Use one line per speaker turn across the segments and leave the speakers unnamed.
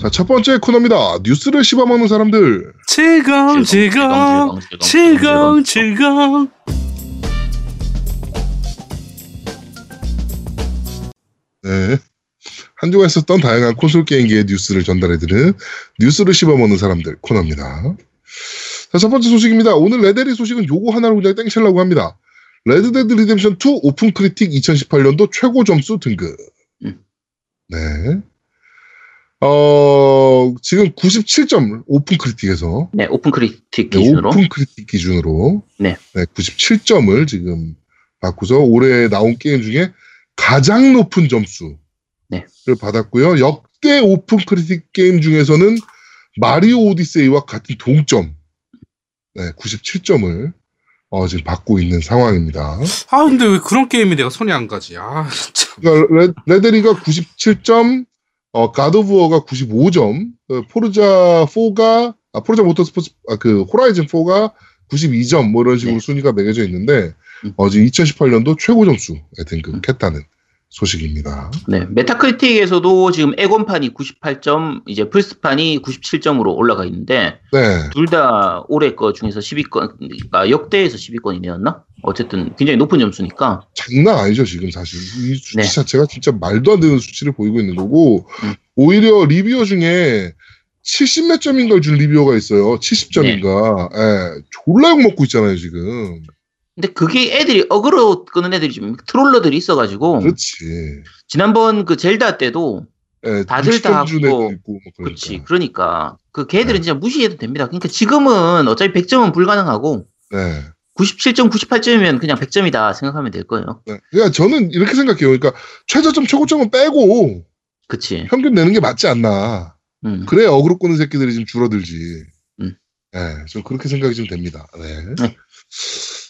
자, 첫 번째 코너입니다. 뉴스를 씹어먹는 사람들.
질겅 질겅 질겅 질겅
네. 한 주간 있었던 다양한 콘솔 게임기의 뉴스를 전달해드리는 뉴스를 씹어먹는 사람들 코너입니다. 자, 첫 번째 소식입니다. 오늘 레데리 소식은 요거 하나로 그냥 땡치려고 합니다. 레드데드 리뎀션 2 오픈 크리틱 2018년도 최고 점수 등급.
음.
네. 어, 지금 97점 오픈 크리틱에서
네 오픈 크리틱
네,
기준으로
오픈 크리틱 기준으로
네.
97점을 지금 받고서 올해 나온 게임 중에 가장 높은 점수를
네.
받았고요. 역대 오픈 크리틱 게임 중에서는 마리오 오디세이와 같은 동점 네, 97점을 어, 지금 받고 있는 상황입니다.
아 근데 왜 그런 게임이 내가 손이 안 가지? 아 진짜.
그러니까 레, 레데리가 97점, 어, 가드부어가 95점, 어, 포르자 4가, 아, 포르자 모터스포츠, 아, 그, 호라이즌 4가 92점, 뭐 이런 식으로
네.
순위가 매겨져 있는데,
음.
어, 지금 2018년도 최고 점수에 등급했다는 소식입니다.
네 메타크리틱에서도 지금 에곤판이 98점 이제 플스판이 97점으로 올라가 있는데
네.
둘 다 올해 거 중에서 10위권 아 역대에서 10위권이었나? 어쨌든 굉장히 높은 점수니까
장난 아니죠, 지금 사실. 이 수치
네.
자체가 진짜 말도 안 되는 수치를 보이고 있는 거고,
음.
오히려 reviewer 중에 70몇 점인 걸 준 reviewer가 있어요. 70점인가.
네.
예. 졸라 욕 먹고 있잖아요, 지금.
근데 그게 애들이 어그로 끄는 애들이 좀 troller들이 있어가지고
그렇지.
지난번 그 젤다 때도
예,
다들 다
60점 준
하고,
있고, 뭐 그러니까.
그렇지 그러니까 그 걔들은
네.
진짜 무시해도 됩니다. 그러니까 지금은 어차피 100점은 불가능하고
네.
97점, 98점이면 그냥 100점이다 생각하면 될 거예요.
네. 그러니까 저는 이렇게 생각해요. 그러니까 최저점, 최고점은 빼고
그치.
평균 내는 게 맞지 않나.
음.
그래 어그로 끄는 새끼들이 좀 줄어들지.
음.
네, 좀 그렇게 생각이 좀 됩니다. 네.
네.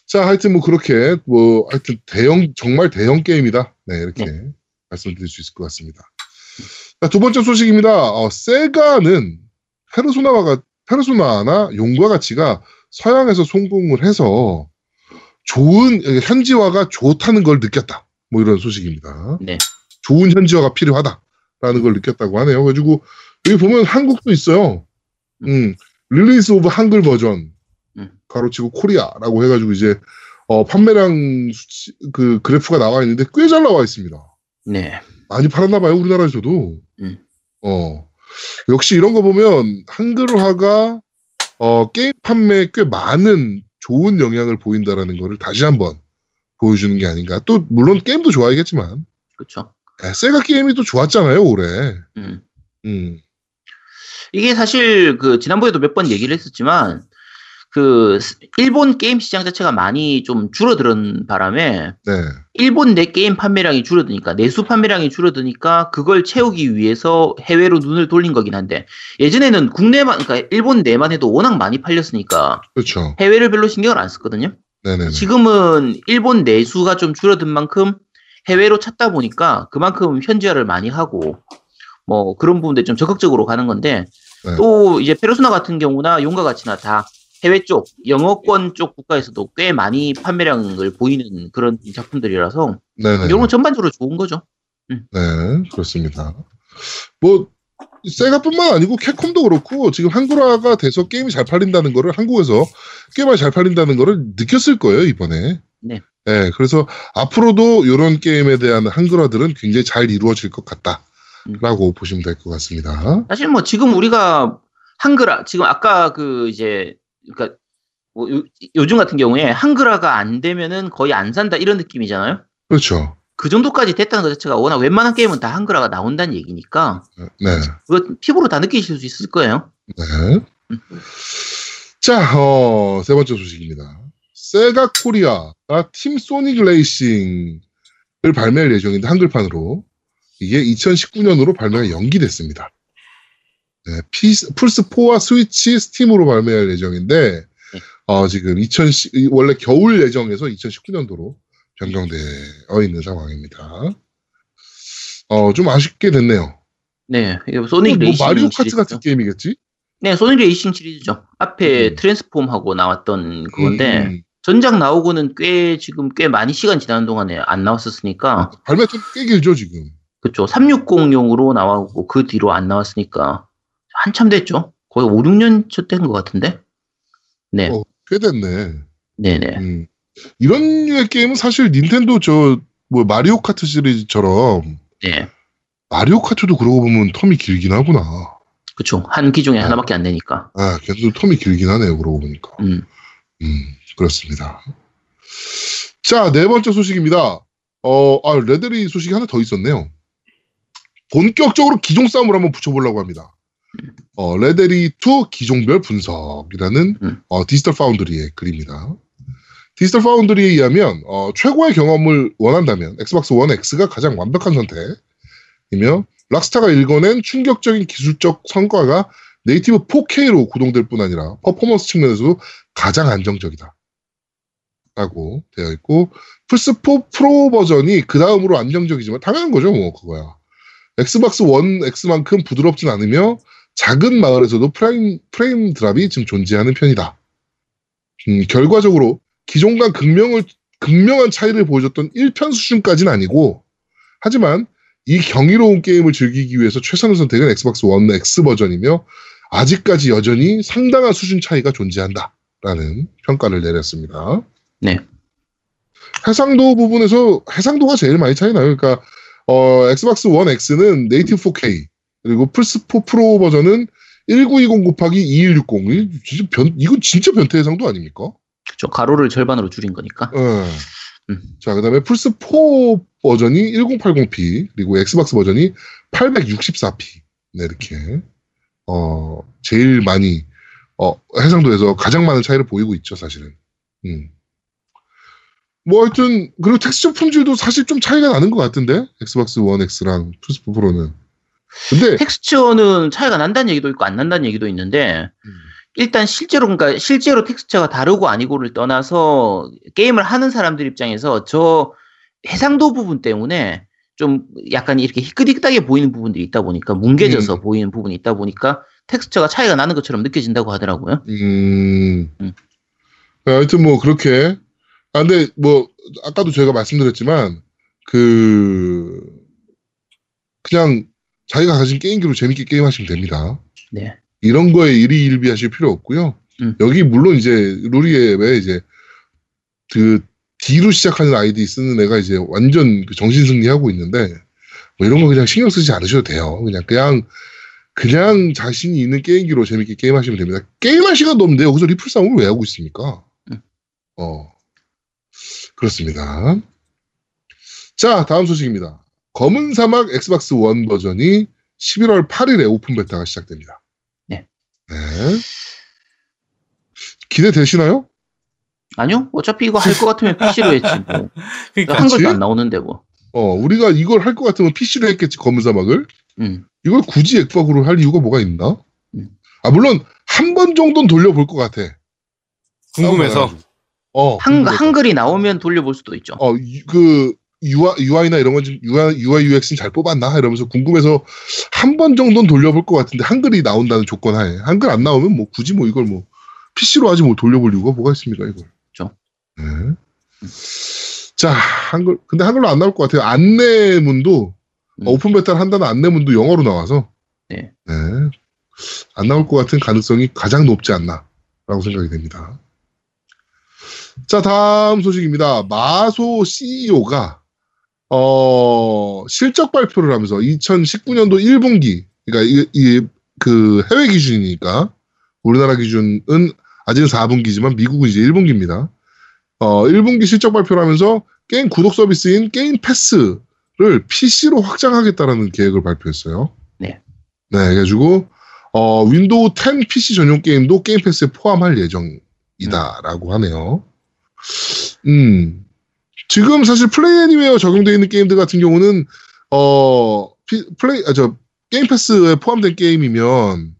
자, 하여튼 뭐 그렇게 뭐 하여튼 대형 정말 대형 게임이다. 네, 이렇게 말씀드릴 수 있을 것 같습니다. 자, 두 번째 소식입니다. 어, 세가는 페르소나가 페르소나나 용과 같이가 서양에서 성공을 해서 좋은 현지화가 좋다는 걸 느꼈다. 뭐 이런 소식입니다.
네.
좋은 현지화가 필요하다라는 걸 느꼈다고 하네요. 그래가지고 여기 보면 한국도 있어요. 음, release of 한글 버전
음.
가로치고 Korea라고 해가지고 이제 어, 판매량 수치, 그 그래프가 나와 있는데 꽤 잘 나와 있습니다.
네.
많이 팔았나 봐요 우리나라에서도.
음.
어 역시 이런 거 보면 한글화가 어, 게임 판매에 꽤 많은 좋은 영향을 보인다라는 거를 다시 한번 보여주는 게 아닌가. 또 물론 게임도 좋아야겠지만
그렇죠.
에, 세가 게임이 또 좋았잖아요 올해.
음.
음.
이게 사실 그 지난번에도 몇 번 얘기를 했었지만 그 일본 게임 시장 자체가 많이 좀 줄어드는 바람에
네.
일본 내 게임 판매량이 줄어드니까 내수 판매량이 줄어드니까 그걸 채우기 위해서 해외로 눈을 돌린 거긴 한데 예전에는 국내만 그러니까 일본 내만 해도 워낙 많이 팔렸으니까
그렇죠.
해외를 별로 신경을 안 썼거든요.
네네네.
지금은 일본 내수가 좀 줄어든 만큼 해외로 찾다 보니까 그만큼 현지화를 많이 하고 뭐 그런 부분들 좀 적극적으로 가는 건데
네.
또 이제 페르소나 같은 경우나 용과 같이나 다 해외 쪽 영어권 쪽 국가에서도 꽤 많이 판매량을 보이는 그런 작품들이라서
네네.
이런 건 전반적으로 좋은 거죠.
네, 그렇습니다. 뭐 세가뿐만 아니고 캡콤도 그렇고 지금 한글화가 돼서 게임이 잘 팔린다는 거를 한국에서 게임이 잘 팔린다는 거를 느꼈을 거예요 이번에.
네.
네, 그래서 앞으로도 이런 게임에 대한 한글화들은 굉장히 잘 이루어질 것 같다라고 보시면 될 것 같습니다.
사실 뭐 지금 우리가 한글화 지금 아까 그 이제 그러니까 뭐 요, 요즘 같은 경우에 한글화가 안 되면은 거의 안 산다 이런 느낌이잖아요.
그렇죠.
그 정도까지 됐다는 것 자체가 워낙 웬만한 게임은 다 한글화가 나온다는 얘기니까
네,
그거 피부로 다 느끼실 수 있을 거예요.
네.
음.
자, 어, 세 번째 소식입니다. 세가 코리아가 팀 소닉 레이싱을 발매할 예정인데 한글판으로 이게 2019년으로 발매가 연기됐습니다. 네, P, 플스4와 스위치, 스팀으로 발매할 예정인데
네.
어, 지금 2010 원래 겨울 예정에서 2019년도로 변경되어 있는 상황입니다. 어, 좀 아쉽게 됐네요.
네, 소닉
뭐
레이싱
마리오 카트. 같은 게임이겠지?
네, 소닉 레이싱 시리즈죠. 앞에
음.
트랜스폼하고 나왔던 그건데
음,
전작 나오고는 꽤 지금 꽤 많이 시간 지나는 동안에 안 나왔었으니까
발매 좀꽤 길죠, 지금.
그쵸 360용으로 나왔고 그 뒤로 안 나왔으니까 한참 됐죠. 거의 5, 6년 차된것 같은데. 네.
어. 꽤 됐네.
네네.
음. 이런 류의 게임은 사실 닌텐도 저 뭐 마리오 카트 시리즈처럼
네.
마리오 카트도 그러고 보면 텀이 길긴 하구나.
그쵸. 한 기종에
네.
하나밖에 안 되니까.
아, 걔도 텀이 길긴 하네요. 그러고 보니까.
음.
음, 그렇습니다. 자, 네 번째 소식입니다. 어, 아, 레데리 소식이 하나 더 있었네요. 본격적으로 기종 싸움을 한번 붙여보려고 합니다. 어, 레데리 2 기종별 분석이라는
음.
어, 디지털 파운드리의 글입니다. 디지털 파운드리에 의하면 어, 최고의 경험을 원한다면 엑스박스 원 X가 가장 완벽한 선택이며 락스타가 일궈낸 충격적인 기술적 성과가 native 4K로 구동될 뿐 아니라 퍼포먼스 측면에서도 가장 안정적이다. 라고 되어 있고 플스4 프로 버전이 그 다음으로 안정적이지만 당연한 거죠 뭐 그거야 엑스박스 원 X만큼 부드럽진 않으며 작은 마을에서도 프레임, 프레임 drop이 지금 존재하는 편이다 음, 결과적으로 기종 간 극명을, 극명한 차이를 보여줬던 1편 수준까지는 아니고 하지만 이 경이로운 게임을 즐기기 위해서 최선의 선택은 엑스박스 원 X 버전이며 아직까지 여전히 상당한 수준 차이가 존재한다 라는 평가를 내렸습니다.
네.
해상도 부분에서 해상도가 제일 많이 차이 나요. 그러니까 어, 엑스박스 원 X는 native 4K 그리고 플스4 프로 버전은 1920 곱하기 2160. 이 진짜 변, 이건 진짜 변태 해상도 아닙니까?
그쵸. 가로를 절반으로 줄인 거니까.
예.
음.
자, 그 다음에 플스4 버전이 1080p, 그리고 엑스박스 버전이 864p. 네, 이렇게. 어, 제일 많이, 어, 해상도에서 가장 많은 차이를 보이고 있죠, 사실은. 음. 뭐, 하여튼, 그리고 텍스처 품질도 사실 좀 차이가 나는 것 같은데? 엑스박스 원 X랑 플스4 프로는. 근데,
텍스처는 차이가 난다는 얘기도 있고 안 난다는 얘기도 있는데
음.
일단 실제로 그러니까 실제로 텍스처가 다르고 아니고를 떠나서 게임을 하는 사람들 입장에서 저 해상도 부분 때문에 좀 약간 이렇게 희끗희끗하게 보이는 부분들이 있다 보니까 뭉개져서
음.
보이는 부분이 있다 보니까 텍스처가 차이가 나는 것처럼 느껴진다고 하더라고요.
음.
음.
하여튼 뭐 그렇게 아 근데 뭐 아까도 저희가 말씀드렸지만 그 그냥 자기가 가진 게임기로 재밌게 게임하시면 됩니다.
네.
이런 거에 일희일비하실 필요 없고요.
음.
여기 물론 이제 루리웹에 이제 그 D로 시작하는 아이디 쓰는 애가 이제 완전 그 정신승리하고 있는데 뭐 이런 거 그냥 신경 쓰지 않으셔도 돼요. 그냥 그냥 그냥 자신이 있는 게임기로 재밌게 게임하시면 됩니다. 게임할 시간도 없는데 여기서 리플 싸움을 왜 하고 있습니까?
음.
어 그렇습니다. 자 다음 소식입니다. 검은 사막 엑스박스 원 버전이 11월 8일에 open beta가 시작됩니다.
네.
네. 기대되시나요?
아니요. 어차피 이거 할 것 같으면 PC로 했지 뭐.
그러니까
한글도? 안 나오는데 뭐.
어, 우리가 이걸 할 것 같으면 PC로 했겠지, 검은 사막을.
음.
이걸 굳이 엑박으로 할 이유가 뭐가 있나?
음.
아, 물론, 한 번 정도는 돌려볼 것 같아.
궁금해서
어.
한. 한글이 나오면 돌려볼 수도 있죠.
어, 유- 그, UI, UI나 이런 건 좀, UI, UI, UX는 잘 뽑았나? 이러면서 궁금해서 한 번 정도는 돌려볼 것 같은데, 한글이 나온다는 조건 하에. 한글 안 나오면 뭐, 굳이 뭐 이걸 뭐, PC로 하지 뭐 돌려볼 이유가 뭐가 있습니까, 이걸.
그렇죠.
네. 자, 한글, 근데 한글로 안 나올 것 같아요. 안내문도,
음.
어, 오픈 베타를 한다는 안내문도 영어로 나와서,
네.
네. 안 나올 것 같은 가능성이 가장 높지 않나라고 생각이 됩니다. 자, 다음 소식입니다. 마소 CEO가 어, 실적 발표를 하면서 2019년도 1분기, 그러니까 이, 이, 그 해외 기준이니까 우리나라 기준은 아직은 4분기지만 미국은 이제 1분기입니다. 어, 1분기 실적 발표를 하면서 게임 구독 서비스인 게임 패스를 PC로 확장하겠다라는 계획을 발표했어요.
네.
네, 그래가지고 어, 윈도우 10 PC 전용 게임도 게임 패스에 포함할 예정이다라고 하네요. 음, 지금 사실 플레이 애니웨어 적용되어 있는 게임들 같은 경우는 어, 피- 플레이 아, 저 게임 패스에 포함된 게임이면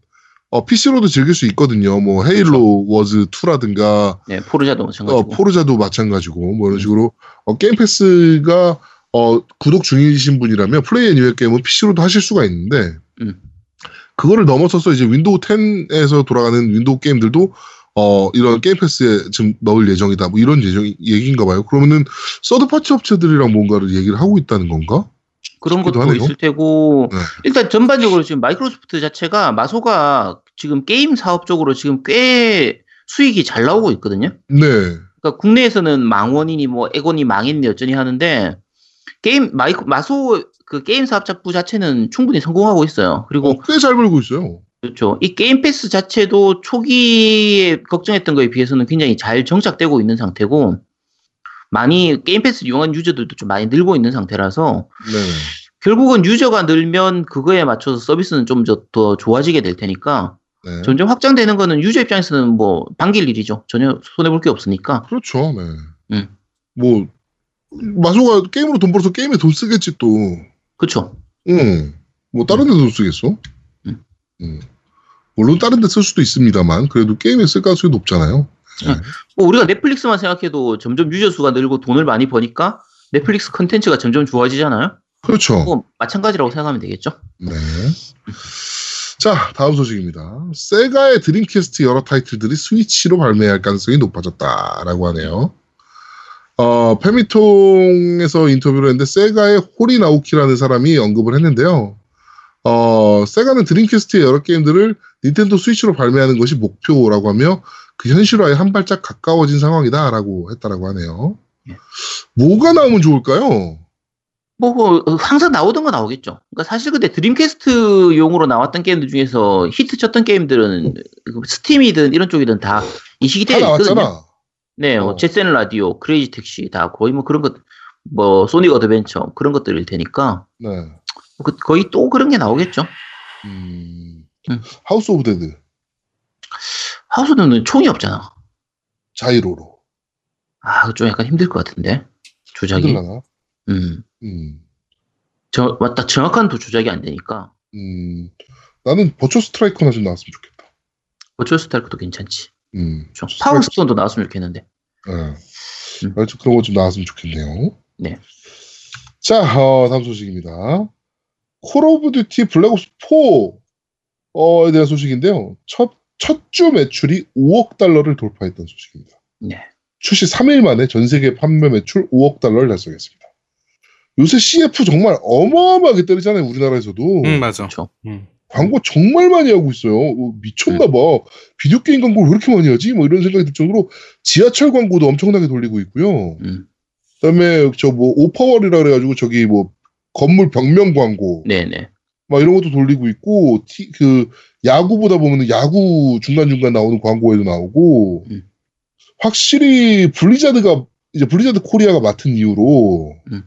어, PC로도 즐길 수 있거든요. 뭐 헤일로 워즈 2라든가
네, 포르자도 마찬가지고.
어, 포르자도 마찬가지고 뭐 이런 식으로 어, 게임 패스가 어, 구독 중이신 분이라면 플레이 애니웨어 게임은 PC로도 하실 수가 있는데
음.
그거를 넘어서서 이제 윈도우 10에서 돌아가는 윈도우 게임들도 어, 이런 게임 패스에 지금 넣을 예정이다. 뭐 이런 예정 얘기인가 봐요. 그러면은 third party 업체들이랑 뭔가를 얘기를 하고 있다는 건가?
그런 것도
하네요.
있을 테고
네.
일단 전반적으로 지금 마이크로소프트 자체가 마소가 지금 게임 사업 적으로 지금 꽤 수익이 잘 나오고 있거든요.
네.
그러니까 국내에서는 망했니 뭐 엑원이 망했니 어쩌니 하는데 게임 마이크 마소 그 게임 사업자부 자체는 충분히 성공하고 있어요. 그리고
어, 꽤잘 벌고 있어요.
그렇죠. 이 게임 패스 자체도 초기에 걱정했던 거에 비해서는 굉장히 잘 정착되고 있는 상태고 많이 게임 패스 이용한 유저들도 좀 많이 늘고 있는 상태라서
네.
결국은 유저가 늘면 그거에 맞춰서 서비스는 좀 더 좋아지게 될 테니까
네.
점점 확장되는 거는 유저 입장에서는 뭐 반길 일이죠. 전혀 손해 볼 게 없으니까.
그렇죠. 네.
음.
뭐 마소가 게임으로 돈 벌어서 게임에 돈 쓰겠지 또.
그렇죠.
응. 뭐 다른 데돈 쓰겠어?
음.
음. 물론 다른 데 쓸 수도 있습니다만 그래도 게임에 쓸 가능성이 높잖아요. 네.
뭐 우리가 넷플릭스만 생각해도 점점 유저 수가 늘고 돈을 많이 버니까 넷플릭스 컨텐츠가 점점 좋아지잖아요.
그렇죠.
뭐 마찬가지라고 생각하면 되겠죠.
네. 자, 다음 소식입니다. 세가의 드림캐스트 여러 타이틀들이 스위치로 발매할 가능성이 높아졌다라고 하네요. 어, 패미통에서 인터뷰를 했는데 세가의 호리 나오키라는 사람이 언급을 했는데요. 어, 세가는 드림캐스트의 여러 게임들을 닌텐도 스위치로 발매하는 것이 목표라고 하며 그 현실화에 한 발짝 가까워진 상황이다라고 했다라고 하네요.
예.
뭐가 나오면 좋을까요?
뭐 어, 항상 나오던 거 나오겠죠. 그러니까 사실 근데 드림캐스트용으로 나왔던 게임들 중에서 히트 쳤던 게임들은 그 스팀이든 이런 쪽이든 다 이식이
다
돼 있거든요.
나왔잖아.
네, 뭐
어.
젯셋 라디오, 크레이지 택시 다 거의 뭐 그런 것, 뭐 소닉 어드벤처 그런 것들일 테니까
네.
그- 거의 또 그런 게 나오겠죠.
음,
음.
House
of Dead House는 총이 없잖아.
자이로로
아, 좀 약간 힘들 것 같은데 조작이.
힘들라나?
음,
음,
저 맞다 정확한 도 조작이 안 되니까
음, 나는 Virtua Striker나 좀 나왔으면 좋겠다.
Virtua Striker도 괜찮지.
음,
좀 Power Stone도 나왔으면 좋겠는데.
네.
음.
그런 거 좀 나왔으면 좋겠네요.
네.
자, 어, 다음 소식입니다. Call of Duty Black Ops 4에 대한 소식인데요. 첫, 첫 주 매출이 5억 달러를 돌파했던 소식입니다.
네.
출시 3일 만에 전 세계 판매 매출 5억 달러를 달성했습니다. 요새 CF 정말 어마어마하게 때리잖아요, 우리나라에서도.
응 맞아.
그렇죠.
음.
광고 정말 많이 하고 있어요. 어, 미쳤나봐. 비디오 게임 광고를 왜 이렇게 많이 하지? 뭐 이런 생각이 들 정도로 지하철 광고도 엄청나게 돌리고 있고요.
음,
그다음에 저 뭐 오파월이라 그래가지고 저기 뭐 건물 벽면 광고
네네.
막 이런 것도 돌리고 있고 티, 그 야구 보다 보면 야구 중간 중간 나오는 광고에도 나오고
음.
확실히 블리자드가 이제 블리자드 코리아가 맡은 이후로
음.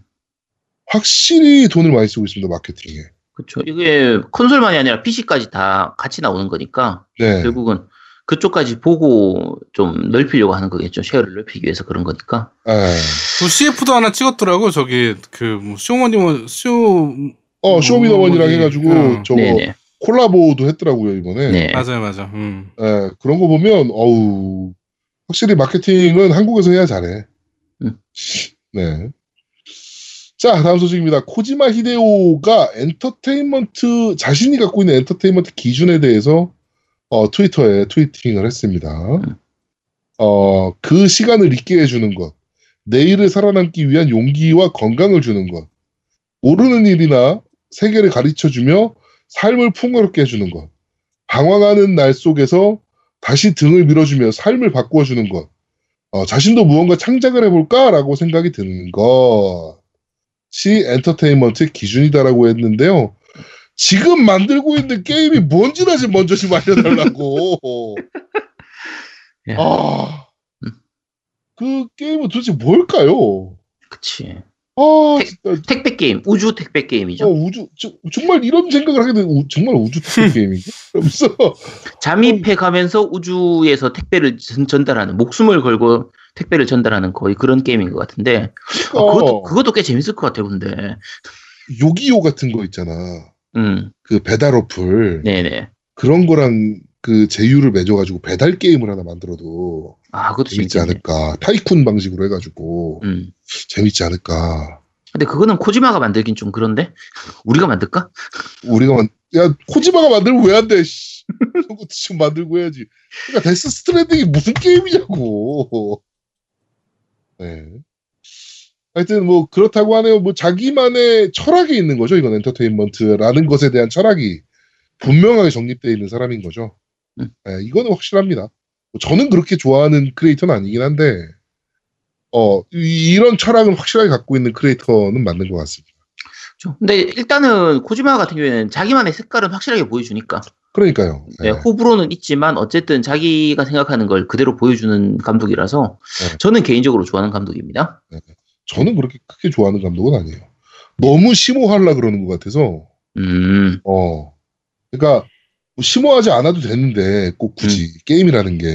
확실히 돈을 많이 쓰고 있습니다 마케팅에.
그렇죠. 이게 콘솔만이 아니라 PC까지 다 같이 나오는 거니까
네.
결국은 그쪽까지 보고 좀 넓히려고 하는 거겠죠. share를 넓히기 위해서 그런 거니까.
네.
뭐 CF도 하나 찍었더라고 저기 그뭐 쇼머니원 쇼
어 쇼미더머니랑
어디,
해가지고
음.
저거
네네.
콜라보도 했더라고요 이번에.
네.
맞아요 맞아. 음.
예, 그런 거 보면 어우 확실히 마케팅은 한국에서 해야 잘해.
음.
네. 자 다음 소식입니다. 코지마 히데오가 엔터테인먼트 자신이 갖고 있는 엔터테인먼트 기준에 대해서 어, 트위터에 트위팅을 했습니다. 어, 그 시간을 있게 해주는 것, 내일을 살아남기 위한 용기와 건강을 주는 것, 모르는 일이나 세계를 가르쳐주며 삶을 풍요롭게 해주는 것, 방황하는 날 속에서 다시 등을 밀어주며 삶을 바꾸어주는 것, 어, 자신도 무언가 창작을 해볼까라고 생각이 드는 것이 엔터테인먼트의 기준이다라고 했는데요. 지금 만들고 있는 게임이 뭔지나 좀 먼저 좀 알려달라고.
예.
아,
음.
그 게임은 도대체 뭘까요?
그치.
아,
택- 택배 게임, 우주 택배
어,
게임이죠.
우주 저- 정말 이런 생각을 하게 우- 정말 우주 특급 게임인가? 그러면서
잠입해 가면서 우주에서 택배를 전- 전달하는, 목숨을 걸고 택배를 전달하는 거의 그런 게임인 것 같은데, 아, 그것도,
어,
그것도 꽤 재밌을 것 같아요, 근데.
요기요 같은 거 있잖아.
음,
그 배달 어플
네네.
그런 거랑 그 제휴를 맺어가지고 배달 게임을 하나 만들어도
아, 그것도
재밌지
재밌겠네.
않을까. tycoon 방식으로 해가지고
음.
재밌지 않을까.
근데 그거는 코지마가 만들긴 좀 그런데? 우리가 만들까?
우리가 만, 야 코지마가 만들면 왜 안 돼? 씨. 그런 것도 지금 만들고 해야지. 그러니까 Death Stranding이 무슨 게임이냐고. 네. 하여튼 뭐 그렇다고 하네요. 뭐 자기만의 철학이 있는 거죠. 이건 엔터테인먼트라는 것에 대한 철학이 분명하게 정립되어 있는 사람인 거죠.
음.
예, 이거는 확실합니다. 뭐 저는 그렇게 좋아하는 크리에이터는 아니긴 한데 어 이- 이런 철학은 확실하게 갖고 있는 크리에이터는 맞는 것 같습니다.
그렇죠. 근데 일단은 코지마 같은 경우에는 자기만의 색깔은 확실하게 보여주니까
그러니까요.
네,
예.
호불호는 있지만 어쨌든 자기가 생각하는 걸 그대로 보여주는 감독이라서
네.
저는 개인적으로 좋아하는 감독입니다.
저는 그렇게 크게 좋아하는 감독은 아니에요. 너무 심오하려 그러는 것 같아서
음,
어 그러니까 뭐 심오하지 않아도 되는데 꼭 굳이 게임이라는 게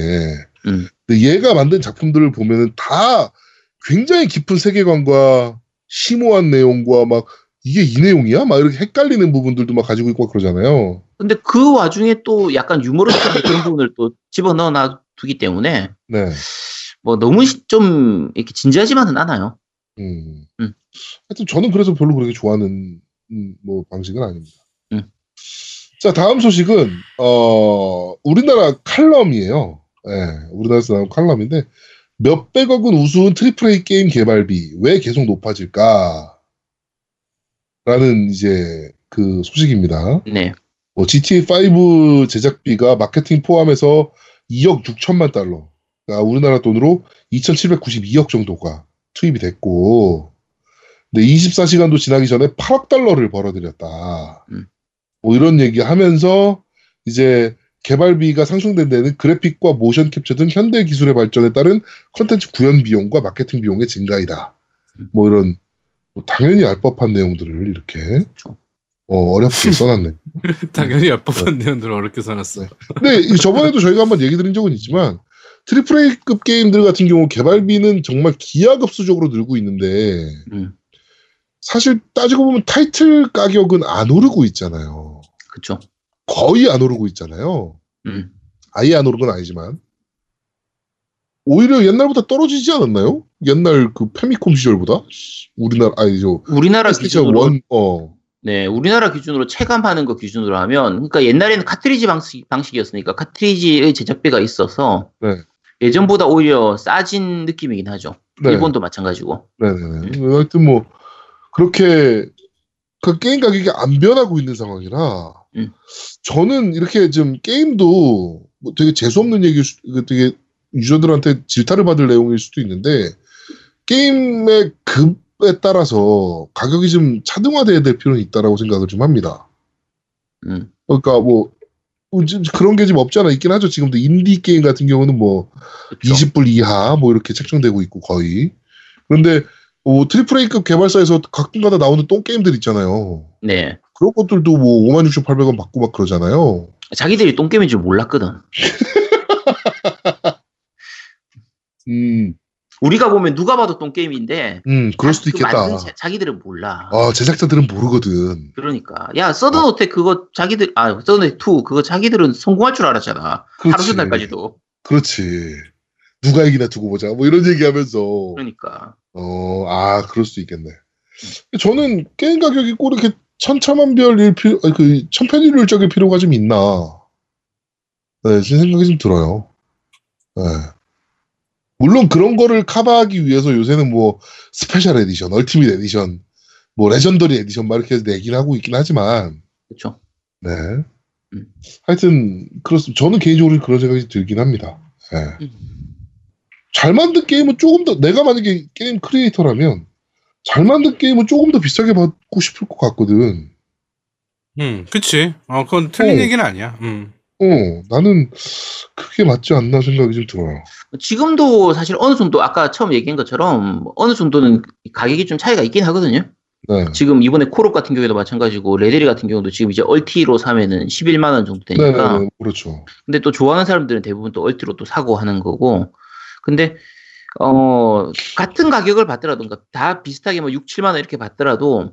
음.
근데 얘가 만든 작품들을 보면은 다 굉장히 깊은 세계관과 심오한 내용과 막 이게 이 내용이야? 막 이렇게 헷갈리는 부분들도 막 가지고 있고 막 그러잖아요.
근데 그 와중에 또 약간 유머러스한 그런 부분을 또 집어넣어 놔두기 때문에
네.
뭐 너무 시- 좀 이렇게 진지하지만은 않아요.
음.
음.
하여튼 저는 그래서 별로 그렇게 좋아하는 음, 뭐 방식은 아닙니다.
음.
자 다음 소식은 어 우리나라 칼럼이에요. 예, 우리나라에서 나온 칼럼인데 몇 백억 원 우스운 triple A 게임 개발비 왜 계속 높아질까? 라는 이제 그 소식입니다.
네.
뭐 GTA5 제작비가 마케팅 포함해서 2억 6천만 달러. 그러니까 우리나라 돈으로 2,792억 정도가 투입이 됐고, 근데 24시간도 지나기 전에 8억 달러를 벌어들였다.
음.
뭐 이런 얘기 하면서 이제 개발비가 상승된 데는 그래픽과 모션 캡처 등 현대 기술의 발전에 따른 컨텐츠 구현 비용과 마케팅 비용의 증가이다.
음.
뭐 이런 뭐 당연히 알 법한 내용들을 이렇게
그렇죠.
어, 어렵게 써놨네.
당연히 알 법한 내용들을 어렵게 써놨어요.
근데 이 저번에도 저희가 한번 얘기 드린 적은 있지만 triple A급 게임들 같은 경우 개발비는 정말 기하급수적으로 늘고 있는데
음,
사실 따지고 보면 타이틀 가격은 안 오르고 있잖아요.
그쵸.
거의 안 오르고 있잖아요.
음.
아예 안 오른 건 아니지만 오히려 옛날보다 떨어지지 않았나요? 옛날 그 Famicom 시절보다 우리나라 아니죠
우리나라 기준으로
원 어.
네, 우리나라 기준으로 체감하는 거 기준으로 하면, 그러니까 옛날에는 카트리지 방식, 방식이었으니까 카트리지의 제작비가 있어서
네.
예전보다 오히려 싸진 느낌이긴 하죠.
네.
일본도 마찬가지고.
네네네. 하여튼 뭐 그렇게 그 게임 가격이 안 변하고 있는 상황이라
음.
저는 이렇게 좀 게임도 뭐 되게 재수 없는 얘기일 수, 그 되게 유저들한테 질타를 받을 내용일 수도 있는데 게임의 급에 따라서 가격이 좀 차등화돼야 될 필요는 있다라고 생각을 좀 합니다.
음,
그러니까 뭐 그런 게 좀 없지 않아 있긴 하죠. 지금도 인디 게임 같은 경우는 뭐
그쵸.
20불 이하 뭐 이렇게 책정되고 있고 거의. 그런데 뭐 triple A급 개발사에서 가끔가다 나오는 똥 게임들 있잖아요.
네.
그런 것들도 뭐 56,800원 받고 막 그러잖아요.
자기들이 똥 게임인 줄 몰랐거든.
음,
우리가 보면 누가 봐도 똥 게임인데.
음, 그럴 수도
그
있겠다.
자, 자기들은 몰라.
아, 제작자들은 모르거든.
그러니까. 야, 서든어택 그거 자기들, 아, 서든어택 2 그거 자기들은 성공할 줄 알았잖아. 하루
그렇지.
전날까지도.
그렇지. 누가 이기나 두고 보자. 뭐 이런 얘기하면서.
그러니까.
어, 아, 그럴 수도 있겠네. 저는 게임 가격이 꼭 이렇게 천차만별일 필요, 아니, 그, 천편일률적일 필요가 좀 있나. 네, 제 생각이 좀 들어요. 네. 물론 그런 거를 커버하기 위해서 요새는 뭐, special edition, ultimate edition, 뭐, legendary edition 막 이렇게 해서 내긴 하고 있긴 하지만,
그쵸.
네.
음.
하여튼, 그렇습니다. 저는 개인적으로 그런 생각이 들긴 합니다. 네.
음.
잘 만든 게임은 조금 더 내가 만약에 게임 creator라면 잘 만든 게임은 조금 더 비싸게 받고 싶을 것 같거든.
음, 그치. 어, 그건 틀린
어.
얘기는 아니야. 음.
어, 나는 그게 맞지 않나 생각이 좀 들어요.
지금도 사실 어느 정도 아까 처음 얘기한 것처럼 어느 정도는 가격이 좀 차이가 있긴 하거든요.
네.
지금 이번에 코롭 같은 경우에도 마찬가지고 레데리 같은 경우도 지금 이제 얼티로 사면은 11만 원 정도
네,
되니까.
네, 그렇죠.
근데 또 좋아하는 사람들은 대부분 또 얼티로 또 사고 하는 거고. 근데 어 같은 가격을 받더라도 그러니까 다 비슷하게 뭐 6, 7만 원 이렇게 받더라도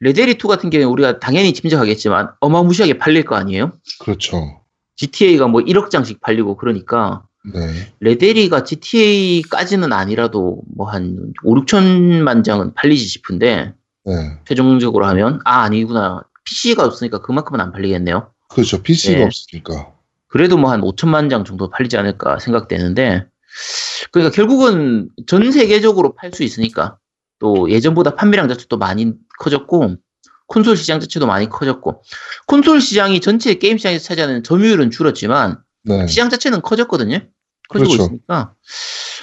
레데리 2 같은 경우에 우리가 당연히 짐작하겠지만 어마무시하게 팔릴 거 아니에요?
그렇죠.
GTA가 뭐 1억 장씩 팔리고 그러니까
네.
레데리가 GTA까지는 아니라도 뭐 한 5, 6천만 장은 팔리지 싶은데
네.
최종적으로 하면 아 아니구나 PC가 없으니까 그만큼은 안 팔리겠네요.
그렇죠. PC가
네.
없으니까.
그래도 뭐 한 5천만 장 정도 팔리지 않을까 생각되는데 그러니까 결국은 전 세계적으로 팔 수 있으니까 또 예전보다 판매량 자체도 많이 커졌고 콘솔 시장 자체도 많이 커졌고 콘솔 시장이 전체 게임 시장에서 차지하는 점유율은 줄었지만
네.
시장 자체는 커졌거든요. 커지고
그렇죠.
있으니까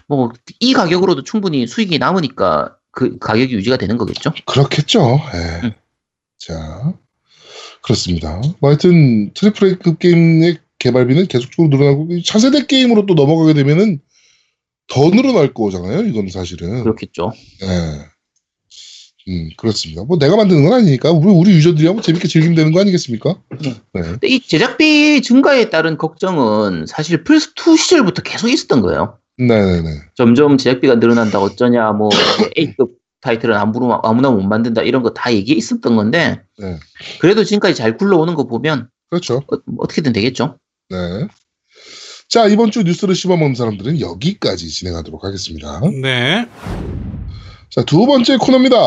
뭐 이 가격으로도 충분히 수익이 남으니까 그 가격이 유지가 되는 거겠죠.
그렇겠죠. 예.
응.
자, 그렇습니다. 뭐 하여튼 triple A급 게임의 개발비는 계속적으로 늘어나고 이 차세대 게임으로 또 넘어가게 되면은 더 늘어날 거잖아요. 이건 사실은.
그렇겠죠.
예. 음, 그렇습니다. 뭐 내가 만드는 건 아니니까 우리 우리 유저들이 한번 재밌게 즐기면 되는 거 아니겠습니까?
응.
네.
근데 이 제작비 증가에 따른 걱정은 사실 플스 2 시절부터 계속 있었던 거예요.
네네네.
점점 제작비가 늘어난다 어쩌냐 뭐 A급 타이틀은 아무나, 아무나 못 만든다 이런 거 다 얘기 있었던 건데
네.
그래도 지금까지 잘 굴러오는 거 보면
그렇죠.
어, 어떻게든 되겠죠.
네. 자, 이번 주 뉴스를 씹어먹는 사람들은 여기까지 진행하도록 하겠습니다.
네.
자, 두 번째 코너입니다.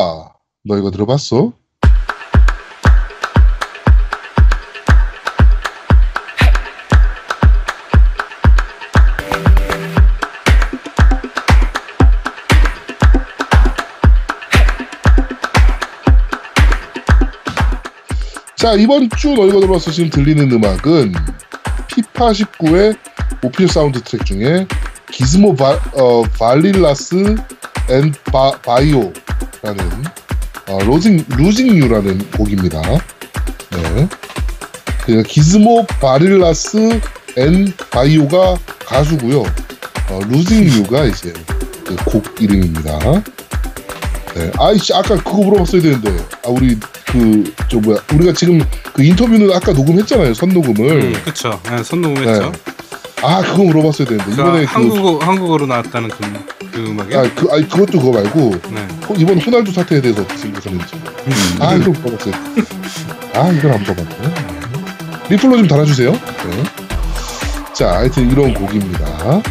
너 이거 들어봤어? 자, 이번 주너 이거 들어봤어 지금 들리는 음악은 피파 19의 official soundtrack 중에 Gizmo Va, 어, Varillas and Ba, Baio라는 어, Losing Losing You라는 곡입니다. 네. 그 Gizmo Varillas and Baio가 가수고요. 어, Losing You가 이제 그 곡 이름입니다. 네. 아이씨 아까 그거 물어봤어야 되는데 아 우리 그 저 뭐야 우리가 지금 그 인터뷰는 아까 녹음했잖아요 선 녹음을
음, 그쵸. 네, 선 녹음했죠.
아 그거 물어봤어야 되는데
그
이번에 그
한국어 한국어로 나왔다는 그, 그 음악이요.
아, 그, 아니, 그것도 그거 말고,
네.
호- 이번 호날두 사태에 대해서 어떻게 생각하는지. 아, 이걸 물어봤어요. 아, 이걸 안 물어봤네. 리플로 좀 달아주세요. 네. 자, 하여튼 이런 곡입니다.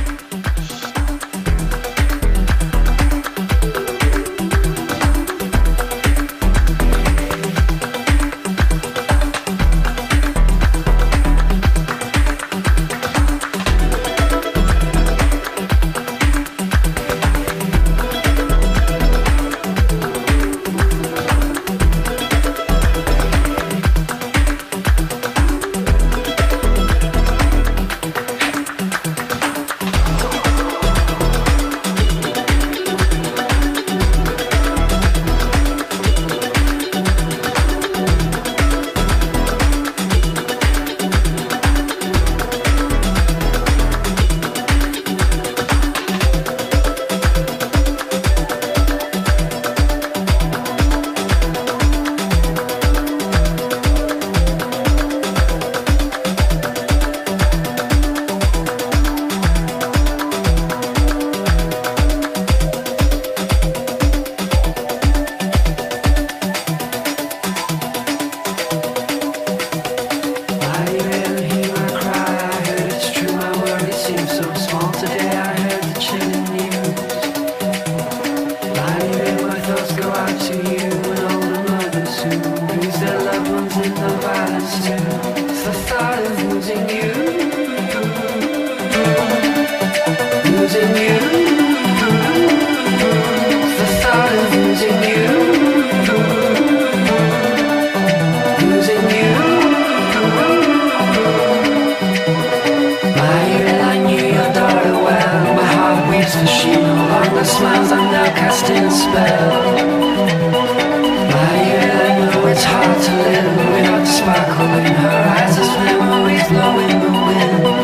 It's hard to live without the sparkle in her eyes as memories blow in the wind.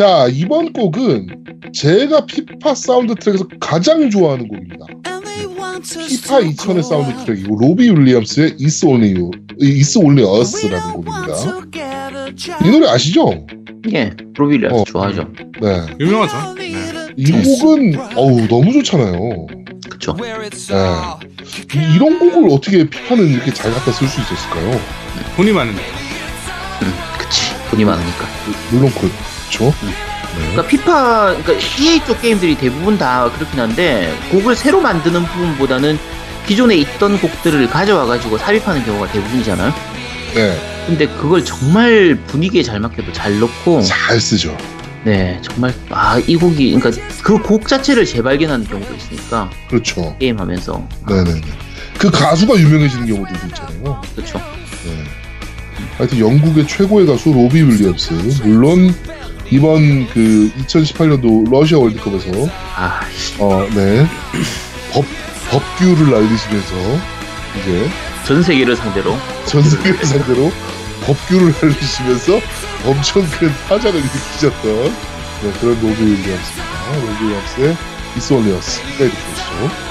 자, 이번 곡은 제가 FIFA soundtrack에서 가장 좋아하는 곡입니다. 피파 2000의 soundtrack이고 Robbie Williams의 It's Only You, It's Only Us라는 곡입니다. 이 노래 아시죠?
예, Robbie Williams
어.
좋아하죠.
네.
유명하죠. 네.
이 곡은 어우 너무 좋잖아요.
그쵸.
네. 이- 이런 곡을 어떻게 FIFA는 이렇게 잘 갖다 쓸 수 있었을까요?
돈이 많은데.
음, 그치. 돈이 많으니까.
물론 그 렇죠. 네.
그러니까 피파, 그러니까 EA 쪽 게임들이 대부분 다 그렇긴 한데 곡을 새로 만드는 부분보다는 기존에 있던 곡들을 가져와가지고 삽입하는 경우가 대부분이잖아요.
네.
근데 그걸 정말 분위기에 잘 맞게도 잘 넣고,
잘 쓰죠.
네, 정말 아 이 곡이, 그러니까 그 곡 자체를 재발견하는 경우도 있으니까
그렇죠.
게임하면서,
네네네. 그 가수가 유명해지는 경우들도 있잖아요.
그렇죠.
네. 하여튼 영국의 최고의 가수 로비 윌리엄스. 물론 이번 그 2018년도 러시아 월드컵에서
아,
어, 네. 법 법규를 날리시면서 이제
전 세계를 상대로
전 세계를 상대로 법규를 날리시면서 엄청 큰 파장을 일으키셨던 네, 그런 로비 윌리엄스입니다. 로비 윌리엄스의. 끝까지 듣고 오시죠.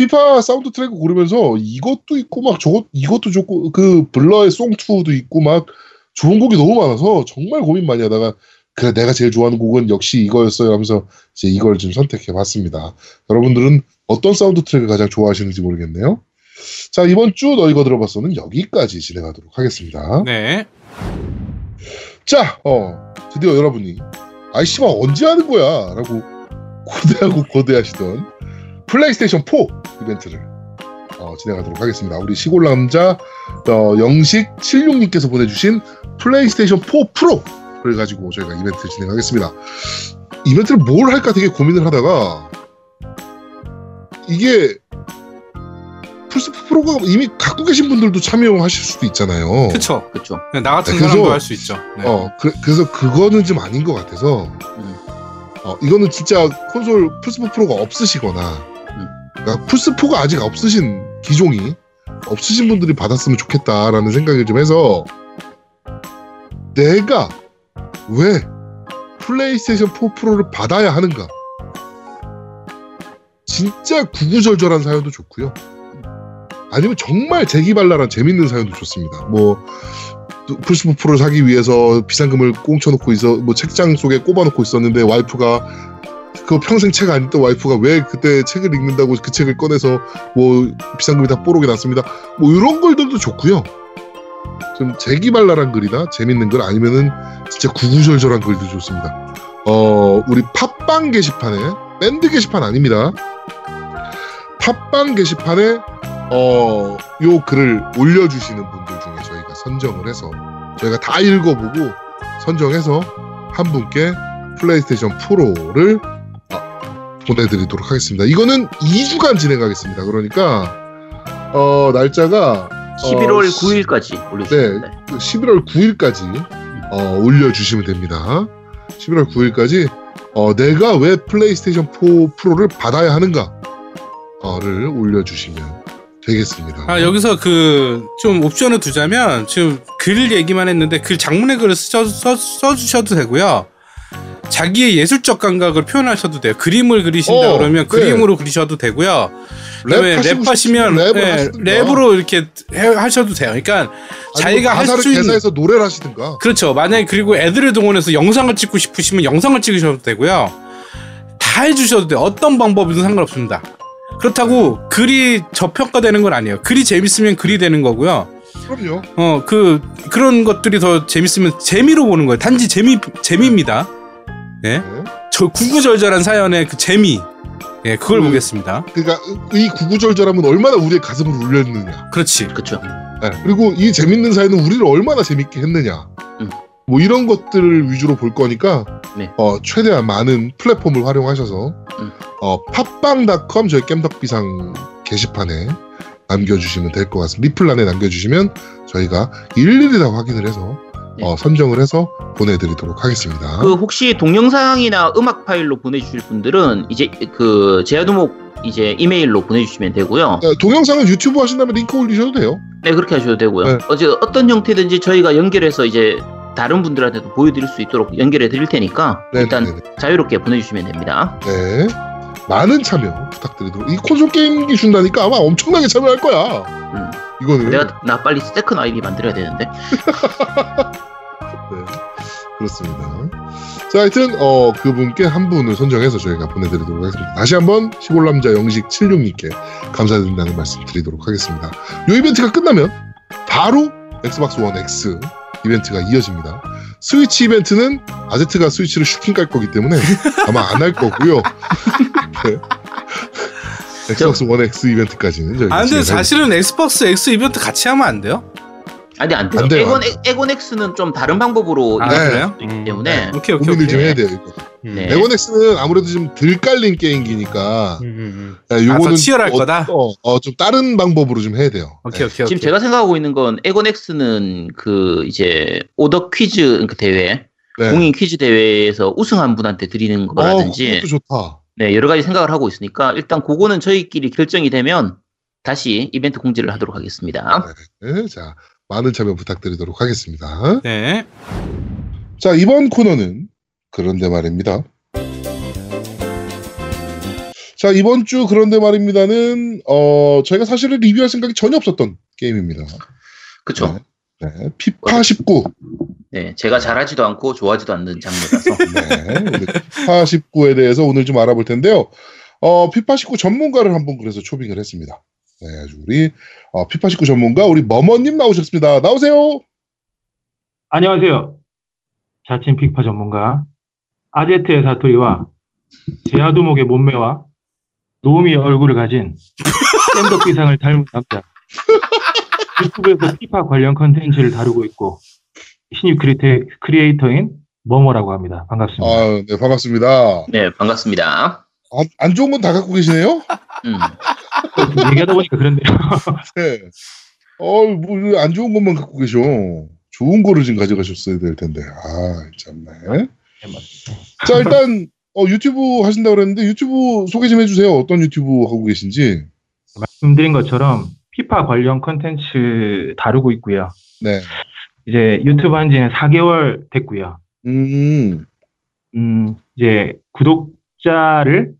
피파 사운드 트랙 고르면서 이것도 있고 막 저것 이것도 좋고 그 블러의 Song 2도 있고 막 좋은 곡이 너무 많아서 정말 고민 많이 하다가 그래 내가 제일 좋아하는 곡은 역시 이거였어요 하면서 이제 이걸 좀 선택해 봤습니다. 여러분들은 어떤 사운드 트랙을 가장 좋아하시는지 모르겠네요. 자, 이번 주 너희가 들어봤어는 여기까지 진행하도록 하겠습니다.
네.
자, 어, 드디어 여러분이 아이씨발 언제 하는 거야? 라고 고대하고 고대하시던 플레이스테이션 4 이벤트를 어, 진행하도록 하겠습니다. 우리 시골 남자 어, 영식 76님께서 보내주신 플레이스테이션 4 프로를 가지고 저희가 이벤트 진행하겠습니다. 이벤트를 뭘 할까 되게 고민을 하다가 이게 플스4 프로가 이미 갖고 계신 분들도 참여하실 수도 있잖아요.
그렇죠.
네, 나 같은
네,
사람도 할 수 있죠. 네.
어, 그, 래서 그거는 좀 아닌 것 같아서,
음.
어, 이거는 진짜 콘솔 플스4 프로가 없으시거나,
음.
그러니까 플스4가 아직 없으신 기종이 없으신 분들이 받았으면 좋겠다라는 생각을 좀 해서, 내가 왜 플레이스테이션 4 프로를 받아야 하는가? 진짜 구구절절한 사연도 좋고요. 아니면 정말 재기발랄한 재밌는 사연도 좋습니다. 뭐 플스4 프로를 사기 위해서 비상금을 꽁쳐놓고 있어 뭐 책장 속에 꼽아놓고 있었는데 와이프가 그 평생 책 안 읽던 와이프가 왜 그때 책을 읽는다고 그 책을 꺼내서 뭐 비상금이 다 뽀록이 났습니다. 뭐 이런 글들도 좋고요. 좀 재기발랄한 글이나 재밌는 글 아니면은 진짜 구구절절한 글도 좋습니다. 어 우리 팟빵 게시판에 밴드 게시판 아닙니다. 팟빵 게시판에 어, 요 글을 올려주시는 분들 중에 저희가 선정을 해서 저희가 다 읽어보고 선정해서 한 분께 플레이스테이션 프로를 어, 보내드리도록 하겠습니다. 이거는 2주간 진행하겠습니다. 그러니까 어, 날짜가
11월
어,
9일까지 올려주셨습니다. 네.
그 11월 9일까지 어, 올려주시면 됩니다. 11월 9일까지 어, 내가 왜 플레이스테이션 4 프로를 받아야 하는가를 올려주시면 되겠습니다.
아 여기서 그 좀 옵션을 두자면 지금 글 얘기만 했는데 글 장문의 글을 써, 써, 써주셔도 되고요. 자기의 예술적 감각을 표현하셔도 돼요. 그림을 그리신다
어,
그러면
네.
그림으로 그리셔도 되고요. 그다음에 랩하시면
싶으면 랩을
예. 랩으로 이렇게 해- 하셔도 돼요. 그러니까 자기가 할 수 있는
대사해서 노래를 하시든가.
그렇죠. 만약에 그리고 애들을 동원해서 영상을 찍고 싶으시면 영상을 찍으셔도 되고요. 다 해주셔도 돼요. 어떤 방법이든 상관없습니다. 그렇다고 글이 저평가되는 건 아니에요. 글이 재밌으면 글이 되는 거고요.
그럼요.
어, 그, 그런 것들이 더 재밌으면 재미로 보는 거예요. 단지 재미, 재미입니다. 예.
네.
저 구구절절한 사연의 그 재미. 예, 그걸
음.
보겠습니다.
그러니까 이 구구절절함은 얼마나 우리의 가슴을 울렸느냐.
그렇지.
그쵸.
네. 그리고 이 재밌는 사연은 우리를 얼마나 재밌게 했느냐.
음.
뭐 이런 것들을 위주로 볼 거니까
네.
어, 최대한 많은 플랫폼을 활용하셔서
음.
어, 팟빵닷컴 저희 깸덕비상 게시판에 남겨주시면 될 것 같습니다. 리플란에 남겨주시면 저희가 일일이 다 확인을 해서
네.
어, 선정을 해서 보내드리도록 하겠습니다.
그 혹시 동영상이나 음악 파일로 보내주실 분들은 이제 그 제아두목 이제 이메일로 보내주시면 되고요.
어, 동영상은 유튜브 하신다면 링크 올리셔도 돼요.
네 그렇게 하셔도 되고요.
네.
어제 어떤 형태든지 저희가 연결해서 이제 다른 분들한테도 보여드릴 수 있도록 연결해 드릴 테니까
네,
일단
네, 네.
자유롭게 보내주시면 됩니다.
네. 많은 참여 부탁드리도록. 이 콘솔 게임기 준다니까 아마 엄청나게 참여할 거야.
음.
이거는.
내가 나 빨리 second 아이디 만들어야 되는데.
네, 그렇습니다. 자, 하여튼 어, 그분께 한 분을 선정해서 저희가 보내드리도록 하겠습니다. 다시 한번 시골남자 영식 76님께 감사드린다는 말씀 드리도록 하겠습니다. 이 이벤트가 끝나면 바로 엑스박스 원 X 이벤트가 이어집니다. 스위치 이벤트는 아제트가 스위치를 슈킹 깔 거기 때문에 아마 안 할 거고요. 네. 엑스박스 원 X 이벤트까지는 저희가
아, 근데 사실은 엑스박스 X 이벤트 같이 하면 안 돼요?
아니 안 돼요.
안 돼요, 엑원.
엑원 X는 좀 다른 방법으로
아,
네.
그래요?
수도 있기 때문에
음, 오케이, 오케이,
고민을
오케이.
좀 해야 돼요. 이거.
네.
에곤엑스는 아무래도 좀 덜 깔린 게임기니까
음, 음,
야,
아, 더
요거는
치열할
어,
거다?
어, 어, 좀 다른 방법으로 좀 해야 돼요.
오케이, 오케이,
지금
오케이.
제가 생각하고 있는 건 에곤 X는 그 이제 오더 퀴즈 그 대회
네.
공인 퀴즈 대회에서 우승한 분한테 드리는
어,
거라든지
그것도 좋다.
네 여러 가지 생각을 하고 있으니까 일단 그거는 저희끼리 결정이 되면 다시 이벤트 공지를 하도록 하겠습니다.
네, 자, 많은 참여 부탁드리도록 하겠습니다.
네.
자, 이번 코너는 그런데 말입니다. 자, 이번 주 그런데 말입니다는 어, 저희가 사실은 리뷰할 생각이 전혀 없었던 게임입니다.
그쵸?
네, 네, 피파 19.
네, 제가 잘하지도 않고 좋아하지도 않는 장르라서.
네, 피파 19에 대해서 오늘 좀 알아볼 텐데요. 어, 피파 19 전문가를 한번 그래서 초빙을 했습니다. 네, 아주 우리 어, 피파 19 전문가 우리 머머님 나오셨습니다. 나오세요.
안녕하세요. 자칭 피파 전문가 아제트의 사투리와 제아두목의 몸매와 노우미의 얼굴을 가진 샌더피상을 닮은 남자. 유튜브에서 피파 관련 컨텐츠를 다루고 있고 신입 크리테, 크리에이터인 머머라고 합니다. 반갑습니다.
아, 네, 반갑습니다.
네, 반갑습니다.
안, 안 좋은 건 다 갖고 계시네요?
음,
얘기하다 보니까 그런데요.
네. 어, 뭐, 안 좋은 것만 갖고 계셔. 좋은 거를 지금 가져가셨어야 될 텐데. 아, 참네. 자, 일단, 어, 유튜브 하신다고 그랬는데, 유튜브 소개 좀 해주세요. 어떤 유튜브 하고 계신지.
말씀드린 것처럼 피파 관련 컨텐츠 다루고 있고요.
네.
이제 유튜브 한 지는 4개월 됐고요.
음,
음, 이제 구독자를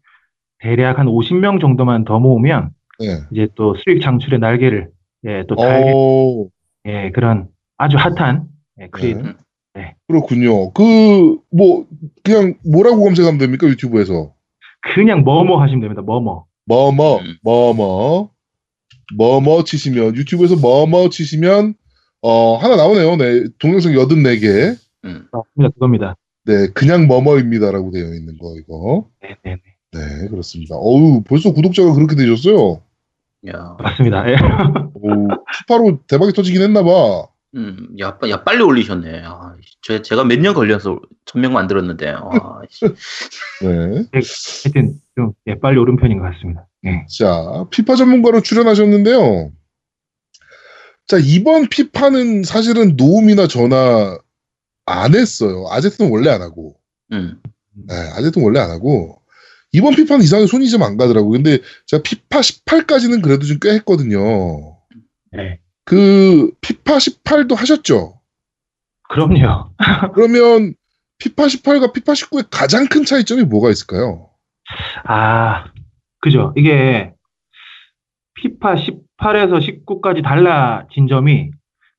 대략 한 50명 정도만 더 모으면
네.
이제 또 수익 창출의 날개를 예, 또 달게
어,
예, 그런 아주 핫한 예, 크리에이터.
네. 그렇군요. 그, 뭐, 그냥 뭐라고 검색하면 됩니까? 유튜브에서.
그냥 뭐뭐 하시면 됩니다. 뭐뭐.
뭐뭐,
음.
뭐뭐, 뭐뭐 치시면, 유튜브에서 뭐뭐 치시면, 어, 하나 나오네요. 네. 동영상 84개.
음.
맞습니다. 그겁니다.
네. 그냥 뭐뭐입니다라고 되어 있는 거, 이거.
네, 네, 네.
네, 그렇습니다. 어우, 벌써 구독자가 그렇게 되셨어요?
야,
맞습니다. 예.
오, 피파로 대박이 터지긴 했나봐.
음, 야, 빠- 야, 빨리 올리셨네. 아, 저, 제가 몇 년 걸려서 천명 만들었는데. 아, 씨.
네.
하여튼 좀 예, 빨리 오른 편인 것 같습니다. 예.
자, 피파 전문가로 출연하셨는데요. 자, 이번 피파는 사실은 노움이나 전화 안 했어요. 아제트는 원래 안 하고.
음,
네, 아제트는 원래 안 하고 이번 피파는 이상하게 손이 좀 안 가더라고요. 근데 제가 피파 18까지는 그래도 좀 꽤 했거든요.
네.
그 피파 18도 하셨죠?
그럼요.
그러면 피파 18과 피파 19의 가장 큰 차이점이 뭐가 있을까요?
아, 그죠. 이게 피파 18에서 19까지 달라진 점이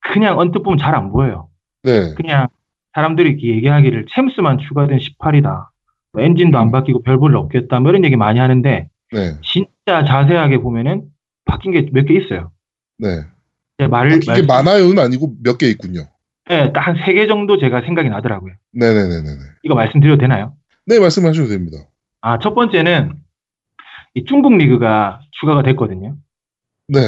그냥 언뜻 보면 잘 안 보여요.
네.
그냥 사람들이 얘기하기를 챔스만 추가된 18이다. 뭐 엔진도 안 바뀌고 별볼일 없겠다. 뭐 이런 얘기 많이 하는데
네.
진짜 자세하게 보면은 바뀐 게 몇 개 있어요.
네.
제 말을
이게
말-
많아요는 아니고 몇 개 있군요.
네, 딱 한 세 개 정도 제가 생각이 나더라고요.
네네네네.
이거 말씀드려도 되나요?
네, 말씀하셔도 됩니다.
아, 첫 번째는 이 중국 리그가 추가가 됐거든요.
네.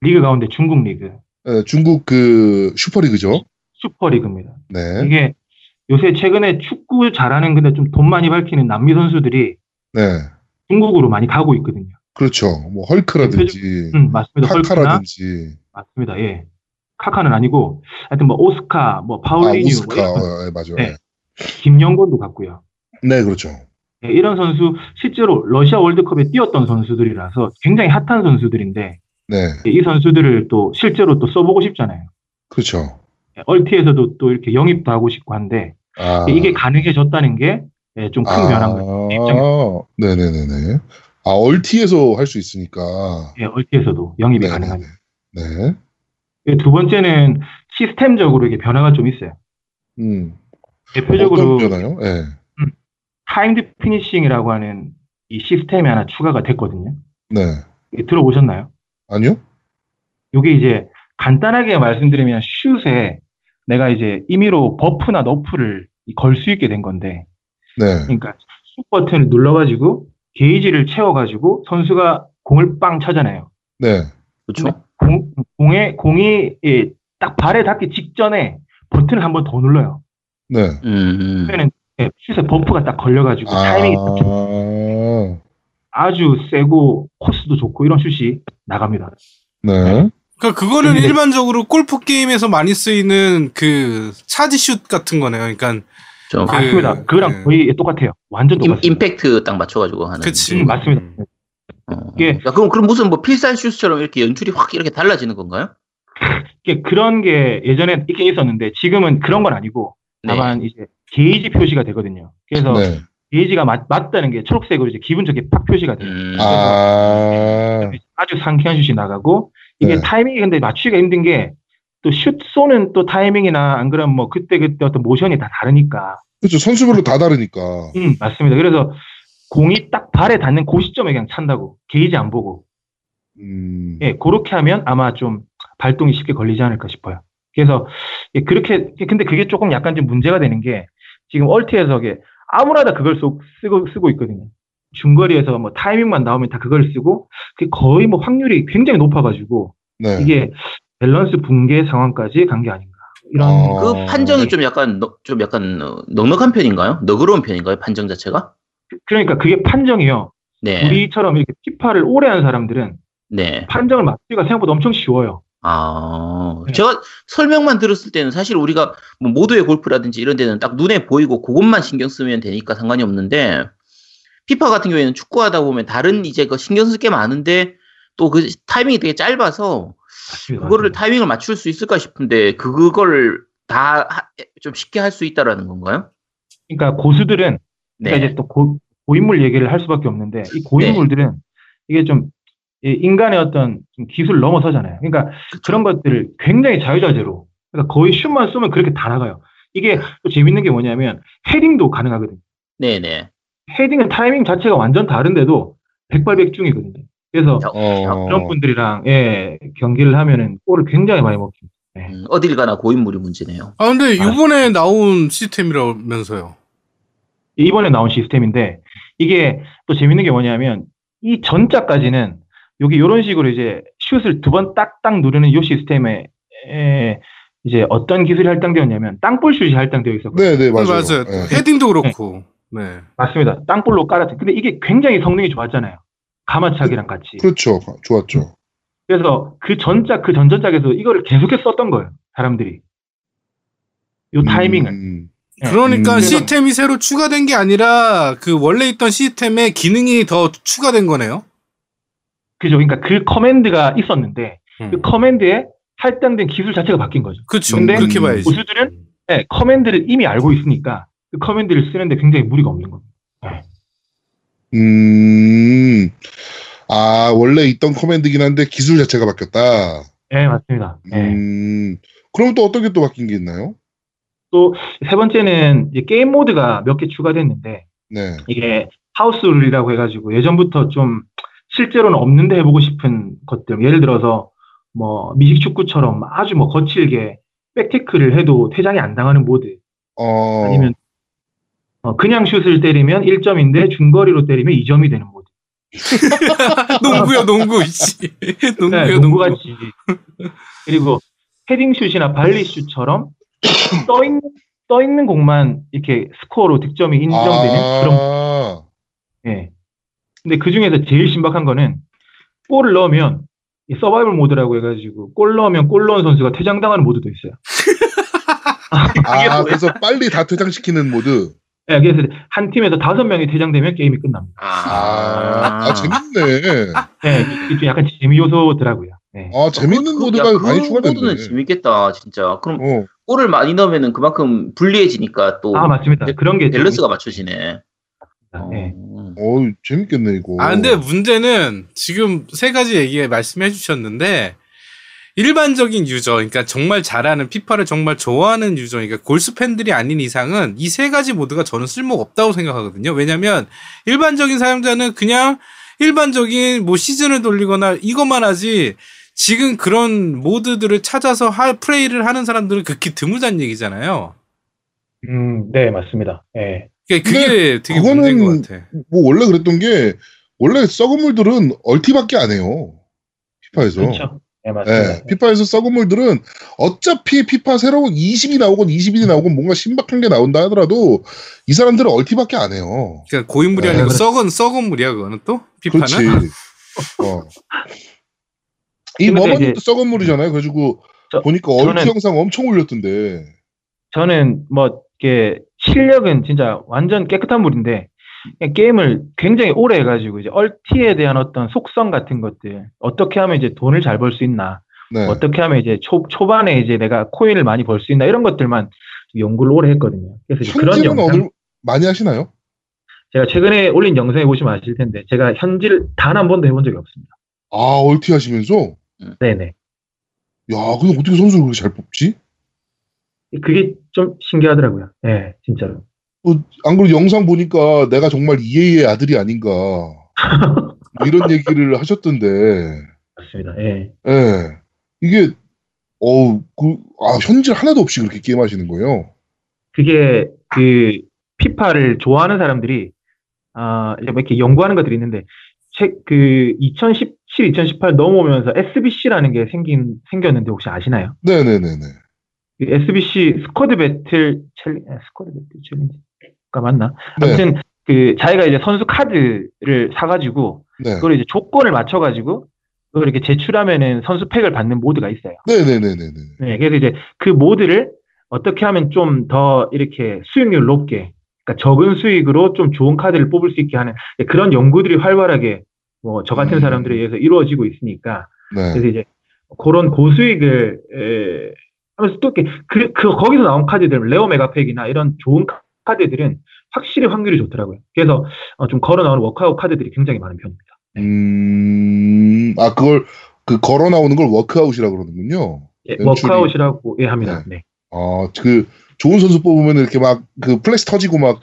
리그 가운데 중국 리그,
에, 중국 그 슈퍼리그죠.
슈퍼리그입니다.
네.
이게 요새 최근에 축구 잘하는 근데 좀 돈 많이 밝히는 남미 선수들이
네.
중국으로 많이 가고 있거든요.
그렇죠. 뭐 헐크라든지
음, 맞습니다.
카카라든지
맞습니다. 예. 카카는 아니고 하여튼 뭐 오스카,
뭐아
파울리뉴,
오스카
뭐
어, 예, 맞아요.
네. 김영권도 갔고요.
네, 그렇죠.
예, 이런 선수 실제로 러시아 월드컵에 뛰었던 선수들이라서 굉장히 핫한 선수들인데
네,
예, 이 선수들을 또 실제로 또 써보고 싶잖아요.
그렇죠.
예, 얼티에서도 또 이렇게 영입도 하고 싶고 한데
아
이게 가능해졌다는 게 좀큰
아,
변화인 거예요.
네네네네. 아 얼티에서 할 수 있으니까.
예, 얼티에서도 영입이
네네네.
가능한.
네.
예, 두 번째는 시스템적으로 이게 변화가 좀 있어요.
음.
대표적으로
변화요? 네.
timed finishing이라고 하는 이 시스템이 하나 추가가 됐거든요.
네.
이게 들어보셨나요?
아니요?
이게 이제 간단하게 말씀드리면 슛에 내가 이제 임의로 버프나 너프를 걸 수 있게 된 건데,
네.
그러니까 슛 버튼을 눌러가지고 게이지를 채워가지고 선수가 공을 빵 차잖아요.
네.
그렇죠.
공, 공에 공이 예, 딱 발에 닿기 직전에 버튼을 한 번 더 눌러요.
네.
음,
그러면 예, 슛에 buff가 딱 걸려가지고 타이밍이 딱 좋-
아.
아주 세고 코스도 좋고 이런 슛이 나갑니다.
네.
그러니까 그거는
근데-
일반적으로 골프 게임에서 많이 쓰이는 그 차지 슛 같은 거네요. 그러니까
좀
그-
맞습니다. 그거랑
네.
거의 똑같아요. 완전
임,
똑같습니다.
임팩트 딱 맞춰가지고 하는.
그치.
음, 맞습니다.
어.
이게-
야, 그럼 그럼 무슨 뭐 필살 슛처럼 이렇게 연출이 확 이렇게 달라지는 건가요?
이게 그런 게 예전에 있긴 있었는데 지금은 그런 건 아니고
네.
다만 이제 게이지 표시가 되거든요. 그래서
네.
게이지가 맞, 맞다는 게 초록색으로 이제 기분 좋게 팍 표시가 돼요.
음,
아.
아주 상쾌한 슛이 나가고 이게
네.
타이밍이 근데 맞추기가 힘든 게 또 슛 쏘는 또 타이밍이나 안 그러면 뭐 그때 그때 어떤 모션이 다 다르니까
그렇죠. 선수별로 다 다르니까.
음 맞습니다. 그래서 공이 딱 발에 닿는 그 시점에 그냥 찬다고 게이지 안 보고
음.
예 그렇게 하면 아마 좀 발동이 쉽게 걸리지 않을까 싶어요. 그래서 예, 그렇게 근데 그게 조금 약간 좀 문제가 되는 게 지금 얼티에서 이게 아무나 다 그걸 쏘, 쓰고 쓰고 있거든요. 중거리에서 뭐 타이밍만 나오면 다 그걸 쓰고 그게 거의 뭐 확률이 굉장히 높아가지고
네.
이게 밸런스 붕괴 상황까지 간 게 아닌가 이런
어.
그 판정이 좀 약간 너- 좀 약간 어, 넉넉한 편인가요? 너그러운 편인가요? 판정 자체가?
그러니까 그게 판정이요.
네.
우리처럼 이렇게 피파를 오래 한 사람들은
네.
판정을 맞추기가 생각보다 엄청 쉬워요.
아,
네.
제가 설명만 들었을 때는 사실 우리가 뭐 모두의 골프라든지 이런 데는 딱 눈에 보이고 그것만 신경 쓰면 되니까 상관이 없는데 피파 같은 경우에는 축구하다 보면 다른 이제 그 신경 쓸 게 많은데 또 그 타이밍이 되게 짧아서
맞습니다.
그거를 타이밍을 맞출 수 있을까 싶은데 그걸 다 좀 쉽게 할 수 있다라는 건가요?
그러니까 고수들은 그러니까
네.
이제 또 고, 고인물 얘기를 할 수밖에 없는데 이 고인물들은 이게 좀이 인간의 어떤 좀 기술을 넘어서잖아요. 그러니까 그런 것들을 굉장히 자유자재로 그러니까 거의 슛만 쏘면 그렇게 다 나가요. 이게 또 재밌는 게 뭐냐면 헤딩도 가능하거든요.
네네.
헤딩은 타이밍 자체가 완전 다른데도 백발백중이거든요. 그래서
자,
어.
그런 분들이랑 예, 경기를 하면은 골을 굉장히 많이 먹힙니다.
음, 어딜 가나 고인물이 문제네요.
아 근데
아.
이번에 나온 시스템이라면서요.
이번에 나온 시스템인데 이게 또 재밌는 게 뭐냐면 이 전자까지는 여기 이런 식으로 이제 슛을 두 번 딱딱 누르는 이 시스템에 에, 이제 어떤 기술이 할당되었냐면 땅볼 슛이 할당되어 있었거든요.
네, 네, 맞아요.
맞아요.
네.
헤딩도 그렇고. 네.
맞습니다. 땅볼로 깔았죠. 근데 이게 굉장히 성능이 좋았잖아요. 가마차기랑 같이.
그렇죠. 좋았죠.
그래서 그 전작 그 전전작에서 이거를 계속해서 썼던 거예요. 사람들이. 요 타이밍을.
음,
네.
그러니까
음.
시스템이 새로 추가된 게 아니라 그 원래 있던 시스템에 기능이 더 추가된 거네요.
그죠? 그러니까 그 command가 있었는데
음.
그 command에 할당된 기술 자체가 바뀐 거죠.
그렇죠.
근데
그렇게 봐야지.
고수들은 네, command를 이미 알고 있으니까 그 command를 쓰는데 굉장히 무리가 없는 겁니다.
음, 아, 원래 있던 command긴 한데 기술 자체가 바뀌었다.
네, 맞습니다. 네.
음, 그럼 또 어떤 게 또 바뀐 게 있나요?
또 세 번째는 이제 게임 모드가 몇 개 추가됐는데
네.
이게 house rule이라고 해가지고 예전부터 좀 실제로는 없는데 해보고 싶은 것들 예를 들어서 뭐 미식 축구처럼 아주 뭐 거칠게 백태클을 해도 퇴장이 안 당하는 모드
어,
아니면 어, 그냥 슛을 때리면 1점인데 중거리로 때리면 2점이 되는 모드
농구야 농구 이씨. 농구야
네,
농구.
농구 같이 그리고 헤딩슛이나 발리슛처럼 떠 있는 떠 있는 공만 이렇게 스코어로 득점이 인정되는 그런
아,
예. 근데 그 중에서 제일 신박한 거는 골을 넣으면 이 서바이벌 모드라고 해가지고 골 넣으면 골 넣은 선수가 퇴장당하는 모드도 있어요.
아, 그래서 빨리 다 퇴장시키는 모드.
예, 그래서 한 팀에서 다섯 명이 퇴장되면 게임이 끝납니다.
아, 아, 재밌네.
예, 이게 좀 약간 재미 요소더라고요. 예.
아, 재밌는
그-
모드가
야,
많이
그
추가됐네.
모드는 재밌겠다, 진짜. 그럼
어,
골을 많이 넣으면은 그만큼 불리해지니까 또
아 맞습니다. 그런 게
밸런스가 맞춰지네.
재밌습니다. 예.
어.
어, 재밌겠네, 이거.
아 근데 문제는 지금 세 가지 얘기 말씀해 주셨는데 일반적인 유저, 그러니까 정말 잘하는 피파를 정말 좋아하는 유저, 그러니까 골수 팬들이 아닌 이상은 이 세 가지 모드가 저는 쓸모가 없다고 생각하거든요. 왜냐면 일반적인 사용자는 그냥 일반적인 뭐 시즌을 돌리거나 이것만 하지 지금 그런 모드들을 찾아서 하, 플레이를 하는 사람들은 극히 드물다는 얘기잖아요.
음, 네 맞습니다. 예.
그러니까 그게 되게
그거는
문제인 것 같아.
뭐 원래 그랬던 게 원래 썩은 물들은 얼티밖에 안 해요. 피파에서.
그렇죠. 예, 맞습니다.
예, 피파에서 썩은 물들은 어차피 피파 새로운 20이 나오건 21이 나오건 뭔가 신박한 게 나온다 하더라도 이 사람들은 얼티밖에 안 해요.
그러니까 고인물이
네,
아니고. 썩은 썩은 물이야 그거는 또 피파는.
그렇지. 어. 이 머머님도
이제-
썩은 물이잖아요. 그래가지고
저-
보니까 얼티
저는-
영상 엄청 올렸던데.
저는 뭐 이게 실력은 진짜 완전 깨끗한 물인데 게임을 굉장히 오래 해가지고 이제 얼티에 대한 어떤 속성 같은 것들 어떻게 하면 이제 돈을 잘 벌 수 있나
네.
어떻게 하면 이제 초 초반에 이제 내가 코인을 많이 벌 수 있나 이런 것들만 좀 연구를 오래 했거든요. 그래서 그런 영상
어느 많이 하시나요?
제가 최근에 올린 영상에 보시면 아실 텐데 제가 현질 단 한 번도 해본 적이 없습니다.
아 얼티 하시면서
네네.
야 근데 어떻게 선수를 그렇게 잘 뽑지?
그게 좀 신기하더라고요. 네, 진짜로.
어, 안 그래도 영상 보니까 내가 정말 이해의 아들이 아닌가 뭐 이런 얘기를 하셨던데
맞습니다. 예.
예 이게 어우 그 아 현질 하나도 없이 그렇게 게임 하시는 거예요
그게 그 피파를 좋아하는 사람들이 아 뭐 이렇게 연구하는 것들이 있는데 책 그 2017, 2018 넘어오면서 SBC라는 게 생긴 생겼는데 혹시 아시나요?
네네네네
그 SBC squad battle chall 아, squad battle challenge가 맞나?
네,
아무튼 그 자기가 이제 선수 카드를 사가지고
네.
그걸 이제 조건을 맞춰가지고 그걸 이렇게 제출하면은 선수 pack을 받는 모드가 있어요.
네네네네네
네, 그래서 이제 그 모드를 어떻게 하면 좀 더 이렇게 수익률 높게, 그러니까 적은 수익으로 좀 좋은 카드를 뽑을 수 있게 하는 그런 연구들이 활발하게 뭐 저 같은
음.
사람들에 의해서 이루어지고 있으니까
네.
그래서 이제 그런 고수익을 에, 하면서 또 이렇게 그, 그 거기서 나온 카드들 rare mega pack이나 이런 좋은 카- 카드들은 확실히 확률이 좋더라고요. 그래서 어, 좀 걸어 나오는 워크아웃 카드들이 굉장히 많은 편입니다.
음, 아, 그걸, 그, 걸어 나오는 걸 walkout이라고 그러는군요.
예, 워크아웃이라고 예 합니다. 네.
아, 그, 좋은 선수 뽑으면 이렇게 막, 그, 플래시 터지고 막,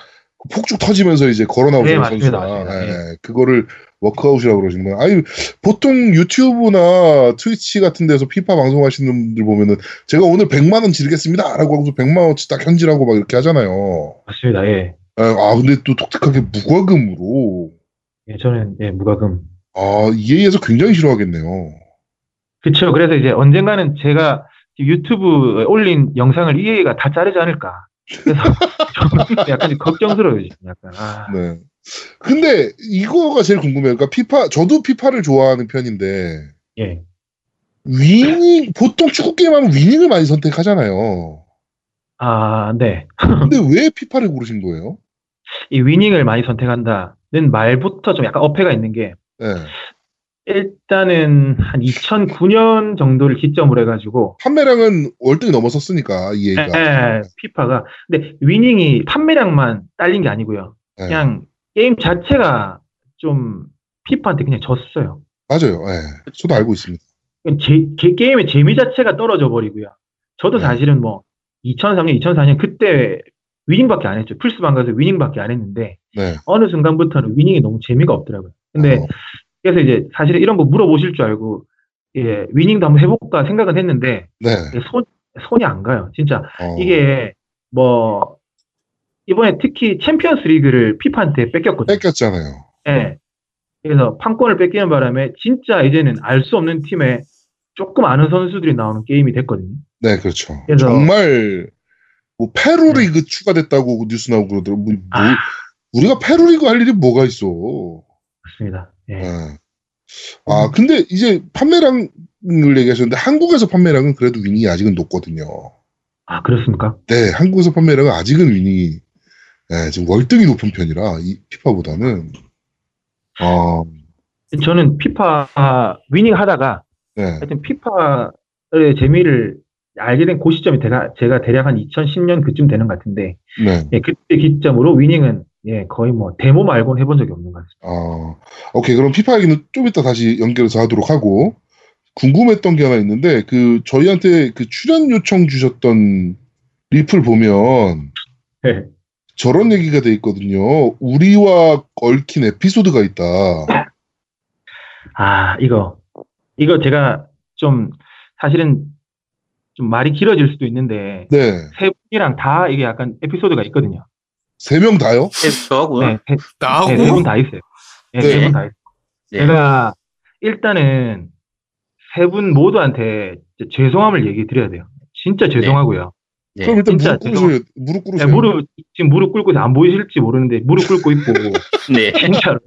폭죽 터지면서 이제 걸어 나오는
네, 맞습니다,
선수가.
맞습니다.
예, 그거를 walkout이라고 그러시는 거예요. 아니, 보통 유튜브나 트위치 같은 데서 피파 방송하시는 분들 보면은, 제가 오늘 100만 원 지르겠습니다. 라고 하고서 100만 원치 딱 현질하고 막 이렇게 하잖아요.
맞습니다. 예.
아, 아, 근데 또 독특하게 무과금으로.
예, 저는 예, 무과금
아, EA에서 굉장히 싫어하겠네요.
그렇죠. 그래서 이제 언젠가는 제가 유튜브에 올린 영상을 EA가 다 자르지 않을까. 그래서 좀 약간 걱정스러워요. 지금 약간. 아,
네. 근데 이거가 제일 궁금해요. 그러니까 피파, 저도 피파를 좋아하는 편인데,
예.
위닝, 보통 축구 게임 하면 위닝을 많이 선택하잖아요.
아, 네.
근데 왜 피파를 고르신 거예요?
이 위닝을 많이 선택한다는 말부터 좀 약간 어폐가 있는 게
네.
일단은 한 2009년 정도를 기점으로 해가지고
판매량은 월등히 넘어섰으니까 이 얘기가.
예, 피파가 근데 위닝이 판매량만 딸린 게 아니고요.
네.
그냥 게임 자체가 좀 피파한테 그냥 졌어요.
맞아요. 예. 저도 알고 있습니다.
제- 게, 게임의 재미 자체가 떨어져 버리고요. 저도
네.
사실은 뭐 2003년, 2004년 그때 위닝밖에 안 했죠. 플스방 가서 위닝밖에 안 했는데
네.
어느 순간부터는 위닝이 너무 재미가 없더라고요. 근데
어,
그래서 이제 사실은 이런 거 물어보실 줄 알고 예, 위닝도 한번 해볼까 생각은 했는데
네.
손 손이 안 가요. 진짜
어,
이게 뭐 이번에 특히 챔피언스 리그를 피파한테 뺏겼거든요.
뺏겼잖아요.
예. 그래서 판권을 뺏기는 바람에 진짜 이제는 알 수 없는 팀에 조금 아는 선수들이 나오는 게임이 됐거든요.
네, 그렇죠.
그래서-
정말 뭐 페루리그 추가됐다고 뉴스 나오고 그러더라고. 뭐, 뭐,
아.
우리가 페루리그 할 일이 뭐가 있어?
맞습니다. 예.
네. 아, 근데 이제 판매량을 얘기하셨는데 한국에서 판매량은 그래도 위닝이 아직은 높거든요.
아 그렇습니까?
네, 한국에서 판매량은 아직은 위닝이 네, 지금 월등히 높은 편이라 이 피파보다는 어,
저는 피파 위닝 하다가
네,
하여튼 피파의 재미를 알게 된 그 시점이 제가, 제가 대략 한 2010년 그쯤 되는 것 같은데
네.
예, 그때 기점으로 위닝은 예, 거의 뭐 데모 말고는 해본 적이 없는 것 같습니다.
아, 오케이. 그럼 피파 얘기는 좀 이따 다시 연결해서 하도록 하고, 궁금했던 게 하나 있는데, 그, 저희한테 그 출연 요청 주셨던 리플 보면,
예.
저런 얘기가 돼 있거든요. 우리와 얽힌 에피소드가 있다.
아 이거 이거 제가 좀 사실은 좀 말이 길어질 수도 있는데
네.
세 분이랑 다 이게 약간 에피소드가 있거든요.
세 명 다요?
네, 저하고요.
네, 세,
나하고
네, 세분 다 있어요. 네,
네.
세분 다 있어요.
네.
제가 일단은 세 분 모두한테 죄송함을 얘기 드려야 돼요. 진짜 죄송하고요.
네.
그럼 일단
진짜
무릎 꿇으세요. 무릎
네,
꿇으세요.
무릎 지금 무릎 꿇고 안 보이실지 모르는데 무릎 꿇고 있고
네.
진짜로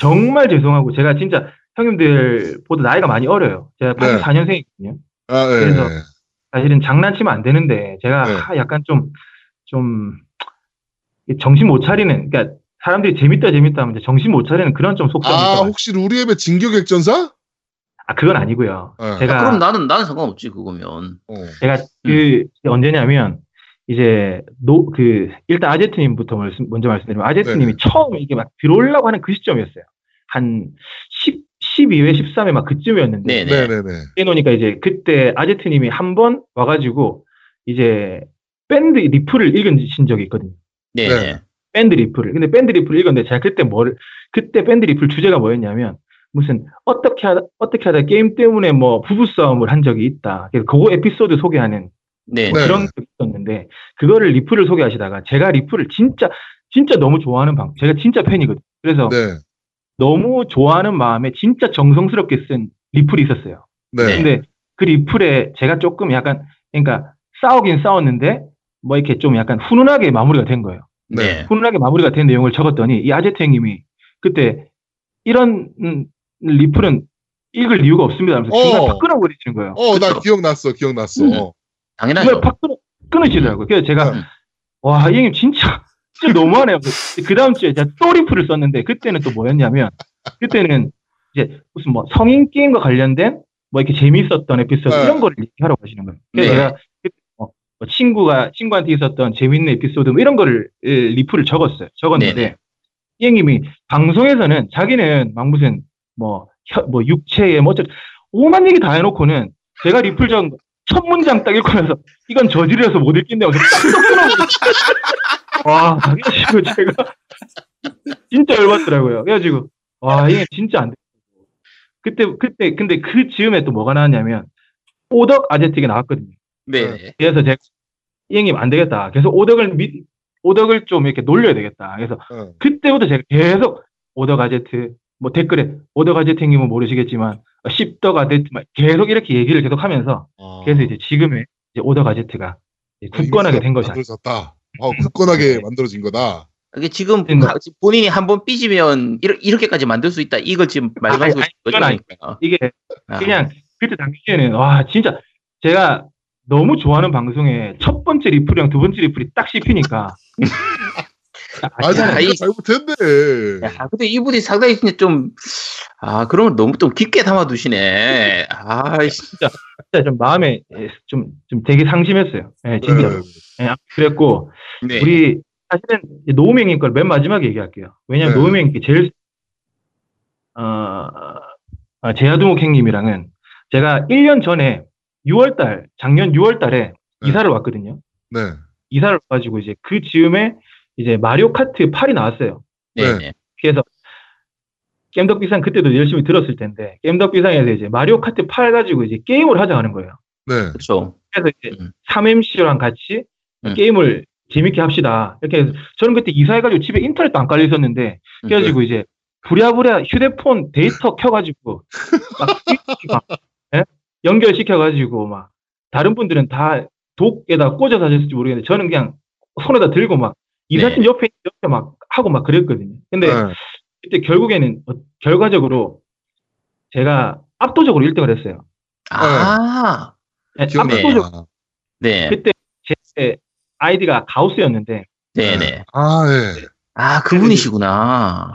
정말 죄송하고 제가 진짜 형님들보다 나이가 많이 어려요. 제가
네.
84년생이거든요.
아, 네.
그래서 사실은 장난치면 안 되는데 제가
네.
아, 약간 좀 좀 정신 못 차리는 그러니까 사람들이 재밌다 재밌다 하면 정신 못 차리는 그런 좀 속성이
아,
있어요.
혹시 우리 앱의 진격액전사?
아 그건 아니고요.
네.
제가
아, 그럼 나는 나는 상관없지 그거면.
어.
제가 그 언제냐면 이제 노 그 일단 아제트님부터 말씀, 먼저 말씀드리면 아제트님이
네네.
처음 이게 막 들어오려고 하는 그 시점이었어요. 한 10, 12회, 13회 막 그쯤이었는데
네네.
네네네.
해놓으니까 이제 그때 아제트님이 한 번 와가지고 이제 밴드 리플을 읽으신 적이 있거든요.
네.
네.
네.
밴드 리플을. 근데 밴드 리플을 읽었는데 제가 그때 뭘 그때 밴드 리플 주제가 뭐였냐면 무슨 어떻게 하다 어떻게 하다 게임 때문에 뭐 부부 싸움을 한 적이 있다. 그래서 그거 에피소드 소개하는
네.
네.
그런 게 있었는데 그거를 리플을 소개하시다가 제가 리플을 진짜 진짜 너무 좋아하는 방 제가 진짜 팬이거든요. 그래서
네.
너무 좋아하는 마음에 진짜 정성스럽게 쓴 리플이 있었어요.
네.
근데 그 리플에 제가 조금 약간 그러니까 싸우긴 싸웠는데 뭐 이렇게 좀 약간 훈훈하게 마무리가 된 거예요.
네.
훈훈하게 마무리가 된 내용을 적었더니 이 아제트 형님이 그때 이런 음, 리플은 읽을 이유가 없습니다. 하면서
어.
중간에 팍 끊어버리시는 거예요.
어, 나
그쵸.
기억났어. 기억났어.
음.
어.
당연하죠.
팍 끊어, 끊으시더라고요. 그래서 제가
음.
와, 이 형님 진짜 진짜 너무하네요. 그 다음 주에 제가 또 리플을 썼는데 그때는 또 뭐였냐면 그때는 이제 무슨 뭐 성인 게임과 관련된 뭐 이렇게 재미있었던 에피소드
네.
이런 거를 얘기하러 가시는 거예요. 그래서
네.
제가 뭐, 뭐 친구가 친구한테 있었던 재밌는 에피소드 뭐 이런 거를 에, 리플을 적었어요. 적었는데. 이 형님이 방송에서는 자기는 막 무슨 뭐, 혀- 뭐 육체에 뭐 어쩌 오만 얘기 다 해놓고는 제가 리플 적은 거첫 문장 딱 읽고 나서 이건 저질이라서 못 읽겠네요. 그래서. 와, 그래가지고 제가 진짜 열받더라고요. 그래가지고 와 이게 진짜 안 돼. 그때 그때 근데 그 즈음에 또 뭐가 나왔냐면 오덕 아제트가 나왔거든요.
네.
그래서 제가 이 형님 안 되겠다. 계속 오덕을 미, 오덕을 좀 이렇게 놀려야 되겠다. 그래서
어.
그때부터 제가 계속 오덕 아제트 뭐 댓글에 형님은 모르시겠지만 어, 아제트 막 계속 이렇게 얘기를 계속 하면서 그래서 이제 지금의 이제 오덕 아제트가 이제 굳건하게 된 것이 아니에요.
만들어졌다. 어, 굳건하게 만들어진 거다.
이게 지금
네.
가- 본인이 한번 삐지면 이렇- 이렇게까지 만들 수 있다. 이걸 지금 말씀하시고
아니-
거죠.
이게
아.
그냥 그때 당시에는 와 진짜 제가 너무 좋아하는 방송에 첫 번째 리플이랑 두 번째 리플이 딱 씹히니까.
아직
야,
우리가
이-
잘못했네.
야, 근데 이분이 상당히 그냥 좀, 아, 그런 걸 너무 좀 깊게 담아두시네. 아,
진짜 좀 마음에 예, 좀, 좀 되게 상심했어요. 예, 진짜로. 예, 그랬고,
네.
우리 사실은 이제 노우명님 걸 맨 마지막에 얘기할게요. 왜냐면
네.
노우명님께 제일 어, 어, 제야두목 형님이랑은 제가 1년 전에 6월달 작년 6월달에
네.
이사를 왔거든요.
네.
이사를 와가지고 이제 그 즈음에 이제 마리오 카트 8이 나왔어요.
네. 네.
그래서 겜덕비상 그때도 열심히 들었을 텐데 겜덕비상에서 이제 마리오 카트 8 가지고 이제 게임을 하자 하는 거예요.
네.
그렇죠.
그래서 이제
음.
3MC랑 같이
음.
게임을 재밌게 합시다. 이렇게 해서 저는 그때 이사해가지고 집에 인터넷도 안 깔려 있었는데
음.
그래가지고 이제 부랴부랴 휴대폰 데이터 켜가지고 막 예? 연결시켜가지고 막 다른 분들은 다 독에다 꽂아서 하셨을지 모르겠는데 저는 그냥 손에다 들고 막 이사팀
네.
옆에 옆에 막 하고 막 그랬거든요. 근데
네.
그때 결국에는 어, 결과적으로 제가 압도적으로 1등을 했어요.
아,
예,
기억나요.
압도적
네.
그때 제 아이디가 가우스였는데
네. 네.
아, 예.
아, 그분이시구나.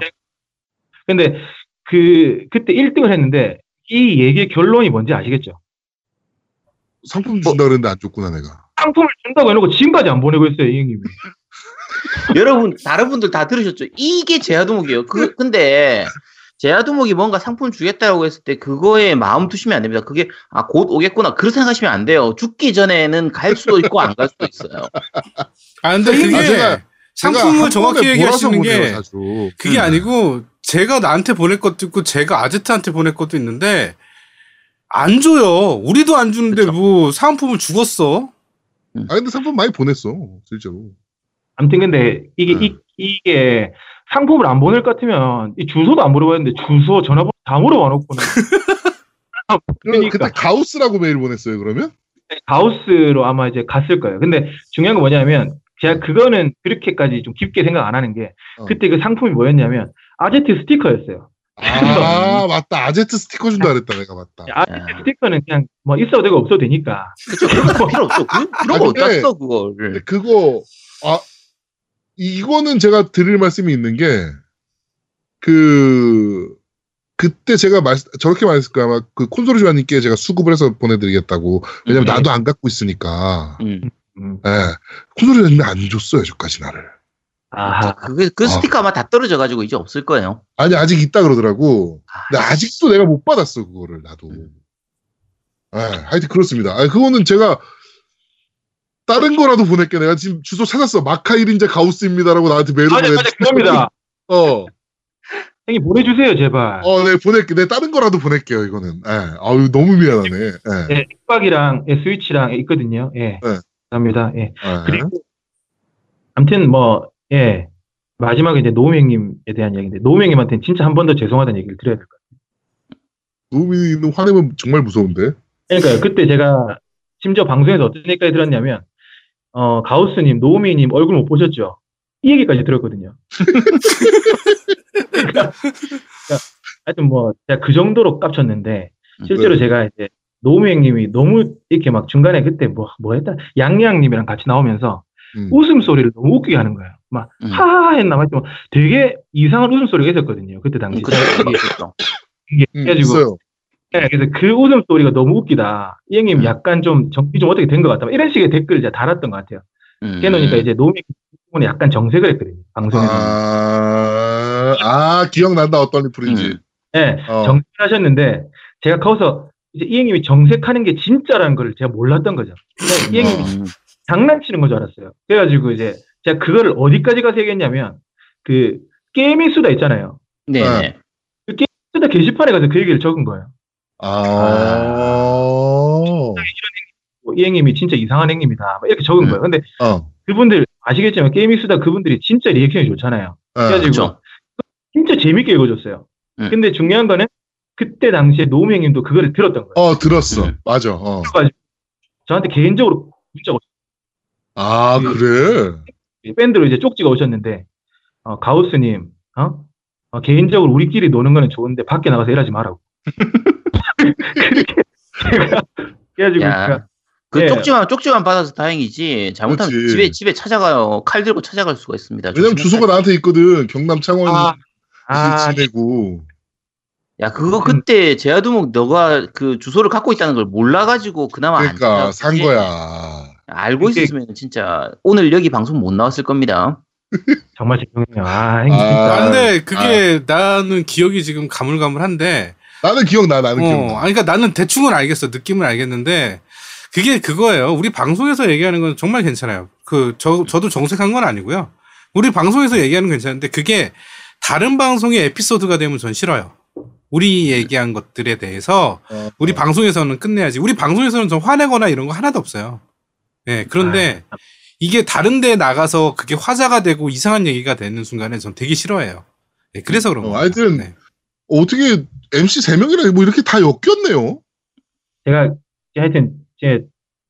근데 그 그때 1등을 했는데 이 얘기의 결론이 뭔지 아시겠죠?
상품 준다 그랬는데 안 줬구나, 내가.
상품을 준다고 해놓고 지금까지 안 보내고 있어요, 이 형님이.
여러분, 다른 분들 다 들으셨죠? 이게 제야두목이에요. 그, 근데, 제야두목이 뭔가 상품 주겠다고 했을 때 그거에 마음 두시면 안 됩니다. 그게, 아, 곧 오겠구나. 그렇게 생각하시면 안 돼요. 죽기 전에는 갈 수도 있고 안 갈 수도 있어요.
아 근데 그게
아, 제가- 제가
상품을
한
정확히 얘기하시는 게
자주.
그게
음.
아니고 제가 나한테 보낼 것도 있고 제가 아제트한테 보낼 것도 있는데 안 줘요. 우리도 안 주는데 뭐 상품을 죽었어.
아, 근데 상품 많이 보냈어, 실제로.
아무튼 근데 이게
네.
이, 이게 상품을 안 보낼 것 같으면 이 주소도 안 물어봤는데 주소, 전화번호 다 물어봐 놓고는
그,
그러니까
그때 가우스라고 메일 보냈어요, 그러면?
가우스로 아마 이제 갔을 거예요. 근데 중요한 건 뭐냐면 제가 그거는 그렇게까지 좀 깊게 생각 안 하는 게
어.
그때 그 상품이 뭐였냐면 아제트 스티커였어요.
아, 맞다. 아제트 스티커 준다 그랬다, 내가 맞다.
아제트
야.
스티커는 그냥 뭐 있어도 되고 없어도 되니까
그쵸. 필요 없어. 그, 그런 거
아,
써,
근데
그거를.
그거, 아, 이거는 제가 드릴 말씀이 있는 게, 그, 그때 제가 말, 저렇게 말했을 거야. 아마 그 콘솔 주관님께 제가 수급을 해서 보내드리겠다고. 왜냐면
음.
나도 안 갖고 있으니까.
음.
음.
예. 콘솔 주관님이 안 줬어요, 저까지 나를.
아하
그게, 그 스티커 아 마 다 떨어져가지고 이제 없을 거예요.
아니, 아직 있다 그러더라고.
아,
근데 아직도 내가 못 받았어, 그거를, 나도. 예, 하여튼 그렇습니다. 아, 그거는 제가, 다른 거라도 보낼게. 내가 지금 주소 찾았어. 마카 1인자 가우스입니다라고 나한테 메일을
맞아 맞아 그겁니다.
어,
형님 보내주세요 제발.
어, 네, 보낼게. 내 다른 거라도 보낼게요, 이거는. 예. 아유, 너무 미안하네. 예.
예, 엑박이랑 예, 스위치랑 있거든요. 예.
네.
감사합니다. 예.
예.
그리고 아무튼 뭐 예. 마지막에 이제 노우 형님에 대한 얘기인데 노우 형님한테는 진짜 한 번 더 죄송하다는 얘기를 드려야 될 것 같아요.
노미는 화내면 정말 무서운데.
그러니까 그때 제가 심지어 방송에서 어떤 얘기까지 들었냐면 어 가우스님, 노우미님 얼굴 못 보셨죠? 이 얘기까지 들었거든요. 그러니까, 그러니까 하여튼 뭐 제가 그 정도로 깝쳤는데 실제로
네.
제가 이제 노우미 형님이 너무 이렇게 막 중간에 그때 뭐, 뭐 했다 양양님이랑 같이 나오면서
음.
웃음소리를 너무 웃기게 하는 거예요. 막
음.
하하 했나 막뭐 되게 이상한 웃음소리가 있었거든요. 그때 당시.
그쵸. 그게 있었죠.
이게
음,
그래가지고
있어요.
네, 그래서 그 웃음소리가 너무 웃기다. 이 형님
음.
약간 좀 정리 좀 어떻게 된 것 같다. 이런 식의 댓글을 제가 달았던 것 같아요.
음.
그러니까 이제 노미 부분에 약간 정색을 했거든요. 방송에서.
아, 아, 기억난다, 어떤 리플인지.
음.
네,
어.
정색을 하셨는데 제가 거기서 이제 이 형님이 정색하는 게 진짜라는 걸 제가 몰랐던 거죠. 그러니까 이 형님이
음.
장난치는 건줄 알았어요. 그래가지고 이제 제가 그거를 어디까지 가서 얘기했냐면 그 게임이 수다 있잖아요.
네네.
수다 게시판에 가서 그 얘기를 적은 거예요.
아,
뭐이 형님이 진짜 이상한 형님이다. 막 이렇게 적은
음.
거예요. 근데
어.
그분들 아시겠지만 게임이 수다 그분들이 진짜 리액션이 좋잖아요.
예.
그래가지고
그쵸.
진짜 재밌게 읽어줬어요.
음.
근데 중요한 거는 그때 당시에 노무 형님도 그거를 들었던 거예요.
어, 들었어.
음.
맞아. 어.
그래가지고 저한테 개인적으로 문자가
아,
그-
그래?
밴드로 이제 쪽지가 오셨는데 어, 가우스님 어? 어, 개인적으로 우리끼리 노는 거는 좋은데 밖에 나가서 일하지 말라고. 그렇게 제가 그래가지고
야. 그
예.
쪽지만 쪽지만 받아서 다행이지 잘못하면
그렇지.
집에 집에 찾아가요 칼 들고 찾아갈 수가 있습니다.
왜냐면 주소가 나한테 있거든. 경남 창원
아, 아,
지내고.
야 그거
음.
그때 제아두목 너가 그 주소를 갖고 있다는 걸 몰라가지고 그나마 안
그러니까 산
찾아갔지.
거야.
알고
그게-
있었으면 진짜 오늘 여기 방송 못 나왔을 겁니다.
정말 죄송해요. 아,
아,
진짜.
아, 근데 그게 나는 기억이 지금 가물가물한데
나는 기억나. 나는
어,
기억나.
아니, 그러니까 나는 대충은 알겠어. 느낌은 알겠는데, 그게 그거예요. 우리 방송에서 얘기하는 건 정말 괜찮아요. 그, 저, 저도 정색한 건 아니고요. 우리 방송에서 얘기하는 건 괜찮은데, 그게 다른 방송의 에피소드가 되면 전 싫어요. 우리 얘기한 것들에 대해서
어,
우리 방송에서는 끝내야지. 우리 방송에서는 좀 화내거나 이런 거 하나도 없어요. 예, 그런데
아,
이게 다른 데 나가서 그게 화자가 되고 이상한 얘기가 되는 순간에 전 되게 싫어해요. 예, 그래서 그런
어,
거예요.
하여튼
네.
어떻게 MC 세 명이라 뭐 이렇게 다 엮였네요.
제가 이제 하여튼 제이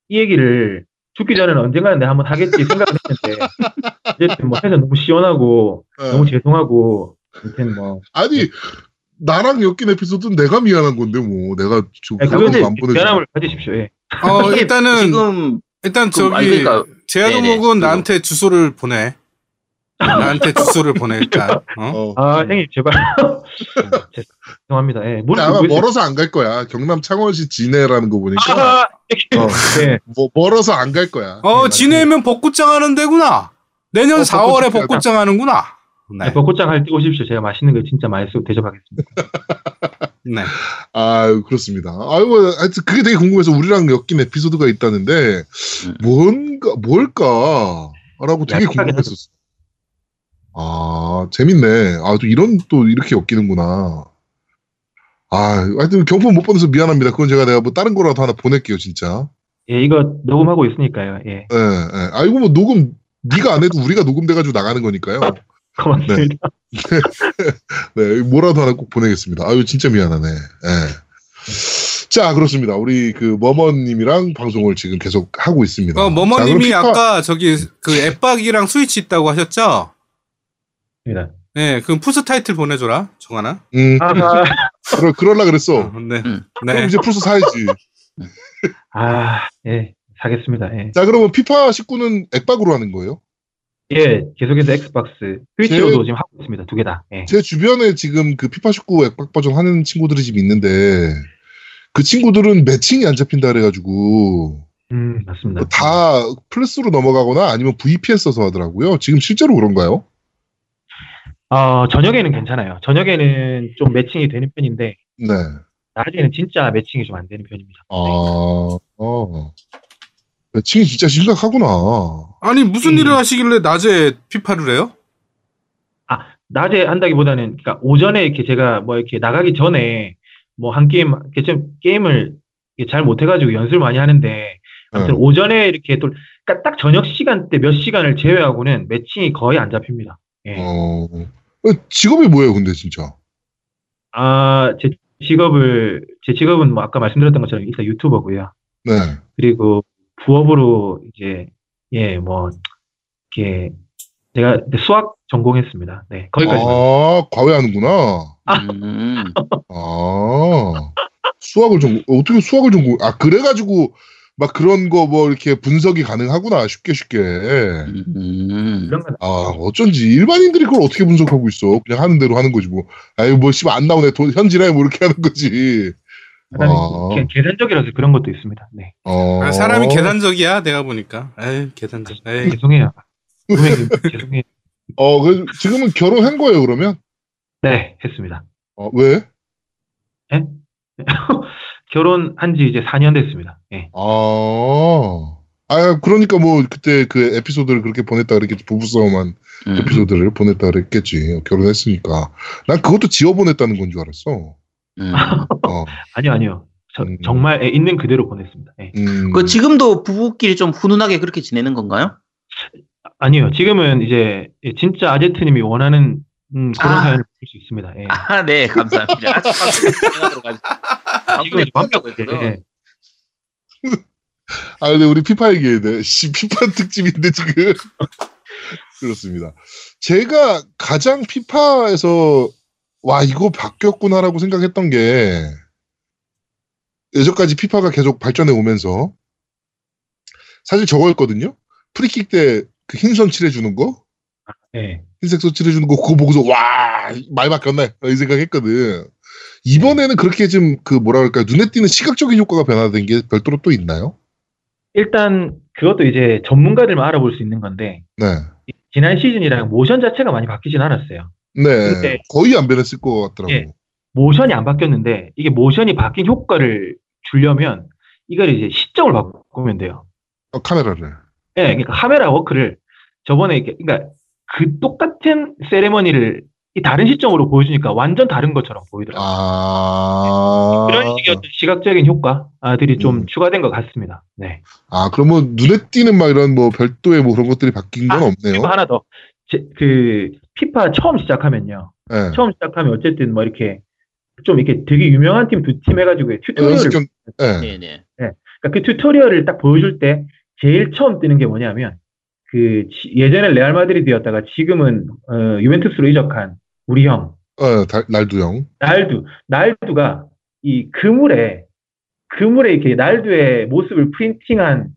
얘기를 죽기 전에는 언젠가는 내가 한번 하겠지 생각을 했는데 어쨌든 뭐 해서 너무 시원하고
어.
너무 죄송하고 아무튼 뭐
아니 나랑 엮인 에피소드는 내가 미안한 건데 뭐 내가 저
네,
거안 보내줘.
변함을 가지십시오. 예.
어, 일단은
지금
일단 저기
그러니까
제아도목은
네네.
나한테 주소를 보내. 나한테 주소를 보내 일단. 어?
어.
아 형님 제발 죄- 죄송합니다. 예. 뭘
근데 아마? 멀어서 안 갈 거야. 경남 창원시 진해라는 거 보니까
아,
어.
네.
뭐 멀어서 안 갈 거야.
어,
네,
지내면 벚꽃장 하는 데구나. 내년
어,
4월에
벚꽃장
하는구나. 네.
네, 벚꽃장 할때 오십시오. 제가 맛있는 거 진짜 많이 쓰고 대접하겠습니다.
네.
아 그렇습니다. 아이고 하여튼 그게 되게 궁금해서 우리랑 엮인 에피소드가 있다는데
음.
뭔가 뭘까라고 되게 궁금했었어. 아 재밌네. 아 또 이런 또 이렇게 엮이는구나. 아 하여튼 경품 못 보내서 미안합니다. 그건 제가 내가 뭐 다른 거라도 하나 보낼게요 진짜.
예, 이거 녹음하고 있으니까요. 예.
예, 예. 아이고 뭐 녹음 네가 안 해도 우리가 녹음돼가지고 나가는 거니까요.
고맙습니다.
네, 뭐라도 하나 꼭 보내겠습니다. 아유, 진짜 미안하네. 예. 자, 그렇습니다. 우리 그 머머님이랑 방송을 지금 계속 하고 있습니다.
어,
자,
머머님이
피파-
아까 저기 그 액박이랑 스위치 있다고 하셨죠?
입니다.
네, 그럼 플스 타이틀 보내줘라, 정하나.
음,
아,
그러, 그럴라 그랬어.
네.
음.
그럼
네.
이제 플스 사야지.
아, 예, 사겠습니다. 예.
자, 그러면 피파 19는 액박으로 하는 거예요?
예, 계속해서 엑스박스, 스위치로도 지금 하고 있습니다. 두 개 다. 예.
제 주변에 지금 그 피파 19 액박 버전 하는 친구들이 지금 있는데, 그 친구들은 매칭이 안 잡힌다 그래가지고,
음, 맞습니다.
다 플스로 넘어가거나 아니면 VPN 써서 하더라고요. 지금 실제로 그런가요?
어, 저녁에는 괜찮아요. 저녁에는 좀 매칭이 되는 편인데,
네.
낮에는 진짜 매칭이 좀 안 되는 편입니다.
아, 어. 매칭이 진짜 심각하구나.
아니, 무슨
음.
일을 하시길래 낮에 피파를 해요?
낮에 한다기보다는, 그러니까 오전에 이렇게 제가 뭐 이렇게 나가기 전에 뭐 한 게임, 이렇게 좀 게임을 잘 못해가지고 연습을 많이 하는데, 아무튼
네.
오전에 이렇게 또, 그러니까 딱 저녁 시간대 몇 시간을 제외하고는 매칭이 거의 안 잡힙니다. 예.
어, 어, 직업이 뭐예요, 근데 진짜?
아, 제 직업을, 제 직업은 뭐 아까 말씀드렸던 것처럼 일단 유튜버고요.
네.
그리고 부업으로 이제, 예, 뭐, 이렇게, 제가 수학 전공했습니다. 네, 거기까지.
아, 과외하는구나.
음.
아, 수학을 전공, 어떻게 수학을 전공, 아, 그래가지고, 막 그런 거 뭐 이렇게 분석이 가능하구나, 쉽게 쉽게.
음.
아, 어쩐지 일반인들이 그걸 어떻게 분석하고 있어. 그냥 하는 대로 하는 거지, 뭐. 아유, 뭐, 씨발, 안 나오네. 돈, 현질해, 뭐, 이렇게 하는 거지.
약간
아.
계- 계산적이라서 그런 것도 있습니다. 네,
어.
아, 사람이 계산적이야, 내가 보니까. 에이, 계산적. 에이.
죄송해요. 죄송해요.
어, 그, 지금은 결혼한 거예요, 그러면?
네, 했습니다.
어, 왜?
결혼한 지 이제 4년 됐습니다. 예.
아. 아, 그러니까 뭐, 그때 그 에피소드를 그렇게 보냈다 그랬겠지. 부부싸움한
음.
에피소드를 보냈다 그랬겠지. 결혼했으니까. 난 그것도 지워 보냈다는 건 줄 알았어.
음.
어.
아니요, 아니요. 저-
음.
정말 예, 있는 그대로 보냈습니다. 예.
음.
그 지금도 부부끼리 좀 훈훈하게 그렇게 지내는 건가요?
아니요, 지금은 이제 예, 진짜 아제트님이 원하는 음, 그런
아.
사연을 볼 수 있습니다. 예.
아, 네, 감사합니다.
완벽, 예, 예.
아, 근데 우리 피파 얘기해야 돼. 씨, 피파 특집인데, 지금. 그렇습니다. 제가 가장 피파에서, 와, 이거 바뀌었구나라고 생각했던 게, 예전까지 피파가 계속 발전해 오면서, 사실 저거였거든요. 프리킥 때 그 흰선 칠해주는 거,
예.
흰색 선 칠해주는 거 그거 보고서 와 많이 바뀌었네 이 생각했거든. 이번에는 그렇게 좀 그 뭐라 그럴까 눈에 띄는 시각적인 효과가 변화된 게 별도로 또 있나요?
일단 그것도 이제 전문가들만 알아볼 수 있는 건데
네,
지난 시즌이랑 모션 자체가 많이 바뀌진 않았어요.
네 거의 안 변했을 것 같더라고.
예. 모션이 안 바뀌었는데 이게 모션이 바뀐 효과를 주려면 이걸 이제 시점을 바꾸면 돼요.
어, 카메라를.
예, 그러니까 카메라 워크를 저번에 그러니까 그 똑같은 세레머니를 이 다른 시점으로 보여주니까 완전 다른 것처럼 보이더라고요.
아,
그런 식의 어떤 시각적인 효과들이 좀
음.
추가된 것 같습니다. 네.
아 그러면 눈에 띄는 막 이런 뭐 별도의 뭐 그런 것들이 바뀐 건
아,
없네요.
그리고 하나 더. 제- 그 피파 처음 시작하면요.
네.
처음 시작하면 어쨌든 뭐 이렇게 좀 이렇게 되게 유명한 팀 두 팀 해가지고 튜토리얼을
연습 겸, 네.
네 네.
그러니까 그 튜토리얼을 딱 보여줄 때 제일 처음 뜨는 게 뭐냐면 그 지- 예전에 레알 마드리드였다가 지금은 어, 유벤투스로 이적한 우리 형
어, 달- 날두 형.
날두 날두가 이 그물에 그물에 이렇게 날두의 모습을 프린팅한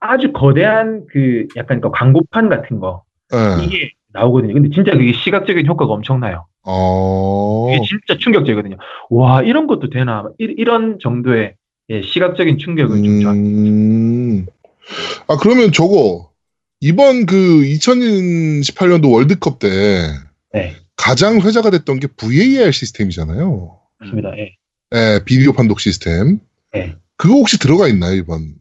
아주 거대한 그 약간 그 광고판 같은 거
네.
이게 나오거든요. 근데 진짜 그게 시각적인 효과가 엄청나요.
어,
이게 진짜 충격적이거든요. 와 이런 것도 되나 이, 런 정도의 예, 시각적인 충격을 좀 줘.
음. 아, 그러면 저거, 이번 그 2018년도 월드컵 때
네,
가장 회자가 됐던 게 VAR 시스템이잖아요.
맞습니다. 예.
예, 비디오 판독 시스템.
네.
그거 혹시 들어가 있나요, 이번?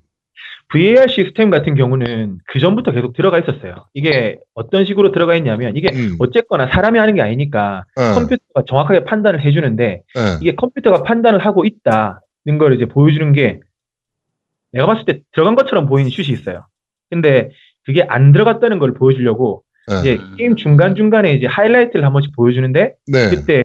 VAR 시스템 같은 경우는 그 전부터 계속 들어가 있었어요. 이게 어떤 식으로 들어가 있냐면 이게
음.
어쨌거나 사람이 하는 게 아니니까
예,
컴퓨터가 정확하게 판단을 해주는데
예.
이게 컴퓨터가 판단을 하고 있다는 걸 이제 보여주는 게 내가 봤을 때 들어간 것처럼 보이는 슛이 있어요. 근데 그게 안 들어갔다는 걸 보여주려고
예.
이제 게임 중간 중간에 이제 하이라이트를 한 번씩 보여주는데
네.
그때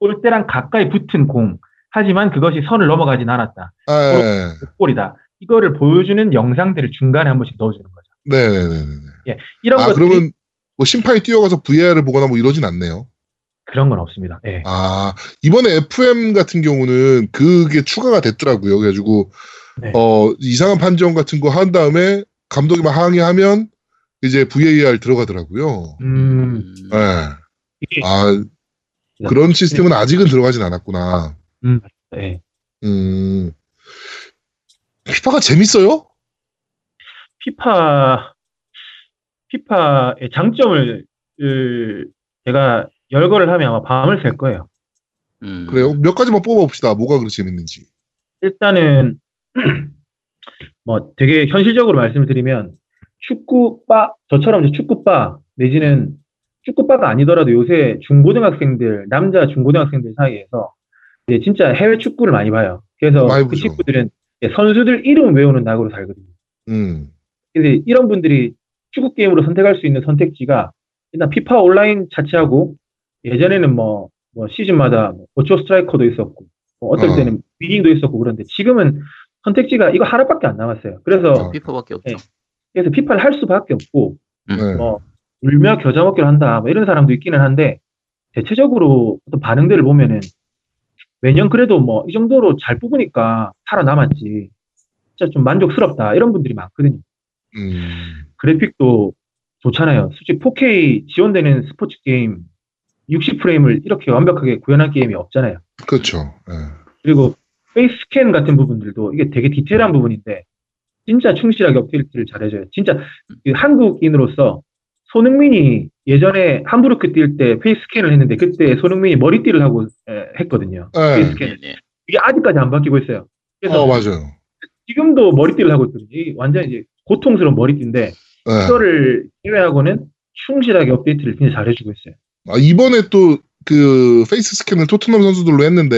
골대랑 가까이 붙은 공 하지만 그것이 선을 넘어가진 않았다.
아, 예.
골이다. 이거를 보여주는 영상들을 중간에 한 번씩 넣어주는 거죠.
네네네네.
이런
아,
것들이
그러면 뭐 심판이 뛰어가서 VAR을 보거나 뭐 이러진 않네요.
그런 건 없습니다. 예.
아, 이번에 FM 같은 경우는 그게 추가가 됐더라고요. 그래가지고,
네.
어, 이상한 판정 같은 거 한 다음에 감독이 막 항의하면 이제 VAR 들어가더라고요.
음,
예.
이게
아, 그런 시스템은 아직은 들어가진 않았구나.
예.
음. 피파가 재밌어요?
피파 피파의 장점을 을, 제가 열거를 하면 아마 밤을 샐 거예요.
음.
그래요? 몇 가지만 뽑아봅시다. 뭐가 그렇게 재밌는지.
일단은 뭐 되게 현실적으로 말씀을 드리면 축구바 저처럼 이제 축구바 내지는 축구바가 아니더라도 요새 중고등학생들 남자 중고등학생들 사이에서 이제 진짜 해외 축구를 많이 봐요. 그래서 그. 친구들은 선수들 이름 외우는 낙으로 살거든요.
음.
그래서 이런 분들이 축구 게임으로 선택할 수 있는 선택지가 일단 피파 온라인 자체하고 예전에는 뭐, 뭐 시즌마다 뭐 버추어 스트라이커도 있었고 뭐 어떨
어.
때는 위닝도 있었고 그런데 지금은 선택지가 이거 하나밖에 안 남았어요. 그래서
어.
피파밖에 없죠.
네. 그래서 피파를 할 수밖에 없고
네.
뭐 울며 겨자 먹기를 한다 뭐 이런 사람도 있기는 한데 대체적으로 어떤 반응들을 보면은 매년 그래도 뭐 이 정도로 잘 뽑으니까 살아남았지 진짜 좀 만족스럽다 이런 분들이 많거든요.
음.
그래픽도 좋잖아요. 솔직히 4K 지원되는 스포츠 게임 60프레임을 이렇게 완벽하게 구현한 게임이 없잖아요.
그렇죠. 예.
그리고 face scan 같은 부분들도 이게 되게 디테일한 부분인데 진짜 충실하게 업데이트를 잘해줘요. 진짜 그 한국인으로서 손흥민이 예전에 함부르크 뛸 때 face scan을 했는데 그때 손흥민이 머리띠를 하고 에, 했거든요.
네.
face scan.
네네.
이게 아직까지 안 바뀌고 있어요. 그래서
어, 맞아요.
지금도 머리띠를 하고 있거든요. 완전 이제 고통스러운 머리띠인데
예.
이거를 제외하고는 충실하게 업데이트를 굉장히 잘해주고 있어요.
아, 이번에 또 그 face scan을 토트넘 선수들로 했는데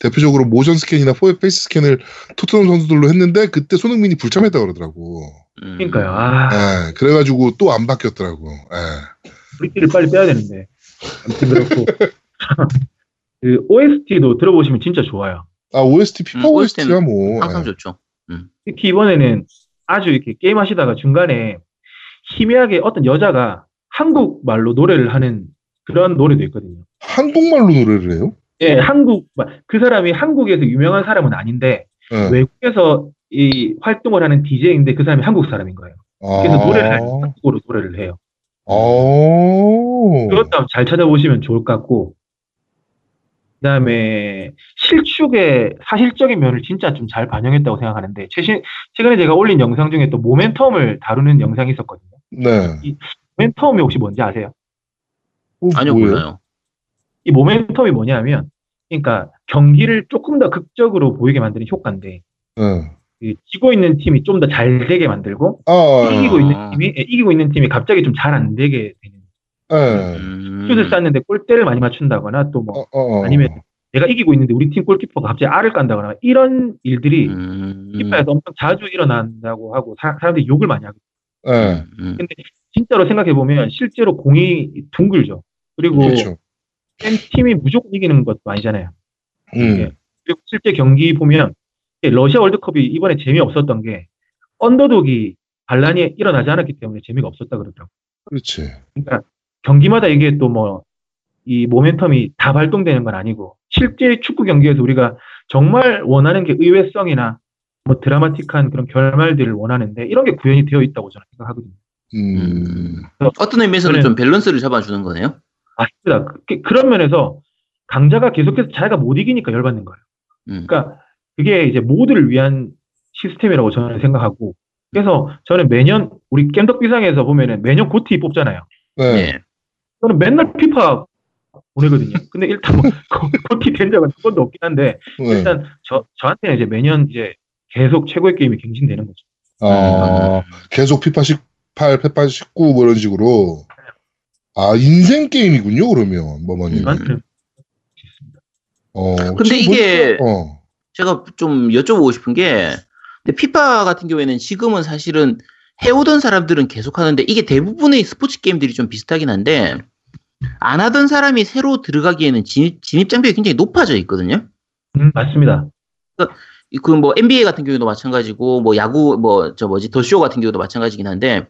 대표적으로 motion scan이나 포- face scan을 토트넘 선수들로 했는데 그때 손흥민이 불참했다 그러더라고.
음.
그러니까요. 아,
예, 그래가지고 또 안 바뀌었더라고. 예.
머리띠를 빨리 빼야 되는데. 아무튼 그렇고. 그 OST도 들어보시면 진짜 좋아요.
아 OST 피파
음,
OST야 뭐.
항상
예.
좋죠.
특히 이번에는 아주 이렇게 게임 하시다가 중간에 희미하게 어떤 여자가 한국말로 노래를 하는 그런 노래도 있거든요.
한국말로 노래를 해요?
예, 한국, 그 사람이 한국에서 유명한 사람은 아닌데,
예.
외국에서 이 활동을 하는 DJ인데 그 사람이 한국 사람인 거예요. 그래서
아.
노래를 할때 한국어로 노래를 해요.
어.
그것도 한번 잘 찾아보시면 좋을 것 같고, 그 다음에 실축의 사실적인 면을 진짜 좀 잘 반영했다고 생각하는데, 최신, 최근에 제가 올린 영상 중에 또 모멘텀을 다루는 영상이 있었거든요.
네.
모멘텀이 혹시 뭔지 아세요?
어,
아니요
뭐예요?
몰라요.
이 모멘텀이 뭐냐면, 그러니까 경기를 조금 더 극적으로 보이게 만드는 효과인데,
네.
그 지고 있는 팀이 좀 더 잘 되게 만들고,
아, 아,
이기고
아.
있는 팀이, 예, 이기고 있는 팀이 갑자기 좀 잘 안 되게 되는.
네.
음.
슛을 쐈는데 골대를 많이 맞춘다거나 또 뭐,
어, 어, 어.
아니면 내가 이기고 있는데 우리 팀 골키퍼가 갑자기 알을 깐다거나 이런 일들이
음.
피파에서 엄청 자주 일어난다고 하고 사, 람들이 욕을 많이 하고
네.
음.
근데 진짜로 생각해 보면 실제로 공이 둥글죠. 그리고
그렇죠.
센 팀이 무조건 이기는 것도 아니잖아요.
음.
예. 그리고 실제 경기 보면 러시아 월드컵이 이번에 재미없었던 게 언더독이 반란이 일어나지 않았기 때문에 재미가 없었다 그러더라고요.
그렇지.
그러니까 경기마다 이게 또 뭐 이 모멘텀이 다 발동되는 건 아니고 실제 축구 경기에서 우리가 정말 원하는 게 의외성이나 뭐 드라마틱한 그런 결말들을 원하는데 이런 게 구현이 되어 있다고 저는 생각하거든요.
음.
어떤 의미에서는 좀 밸런스를 잡아주는 거네요.
맞습니다. 그, 그런 면에서 강자가 계속해서 자기가 못 이기니까 열받는 거예요.
음.
그러니까 그게 이제 모두를 위한 시스템이라고 저는 생각하고 그래서 저는 매년 우리 겜덕비상에서 보면은 매년 고티 뽑잖아요.
네.
네.
저는 맨날 피파 보내거든요. 근데 일단 뭐 고- 고티 된 적은 한 번도 없긴 한데
네.
일단 저 저한테는 이제 매년 이제 계속 최고의 게임이 갱신되는 거죠.
아, 계속 피파 18, 피파 19, 뭐 이런 식으로. 아, 인생 게임이군요, 그러면, 머머님.
저한테는
어,
근데 이게-
어,
제가 좀 여쭤보고 싶은 게, 근데 피파 같은 경우에는 지금은 사실은 해오던 사람들은 계속 하는데 이게 대부분의 스포츠 게임들이 좀 비슷하긴 한데 안 하던 사람이 새로 들어가기에는 진입, 진입 장벽이 굉장히 높아져 있거든요.
음, 맞습니다.
그뭐 NBA 같은 경우도 마찬가지고 뭐 야구 뭐 저 뭐지 더쇼 같은 경우도 마찬가지긴 한데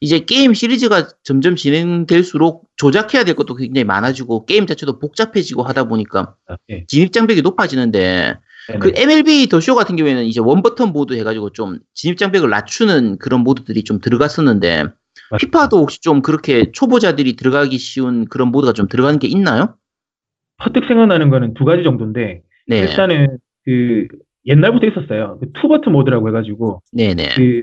이제 게임 시리즈가 점점 진행될수록 조작해야 될 것도 굉장히 많아지고 게임 자체도 복잡해지고 하다 보니까
예.
진입 장벽이 높아지는데
네네.
그 MLB 더 쇼 같은 경우에는 이제 one버튼 모드 해가지고 좀 진입 장벽을 낮추는 그런 모드들이 좀 들어갔었는데
맞습니다.
피파도 혹시 좀 그렇게 초보자들이 들어가기 쉬운 그런 모드가 좀 들어가는 게 있나요?
퍼뜩 생각나는 거는 두 가지 정도인데
네,
일단은 그 옛날부터 있었어요. 그 two버튼 모드라고 해가지고
네, 네,
그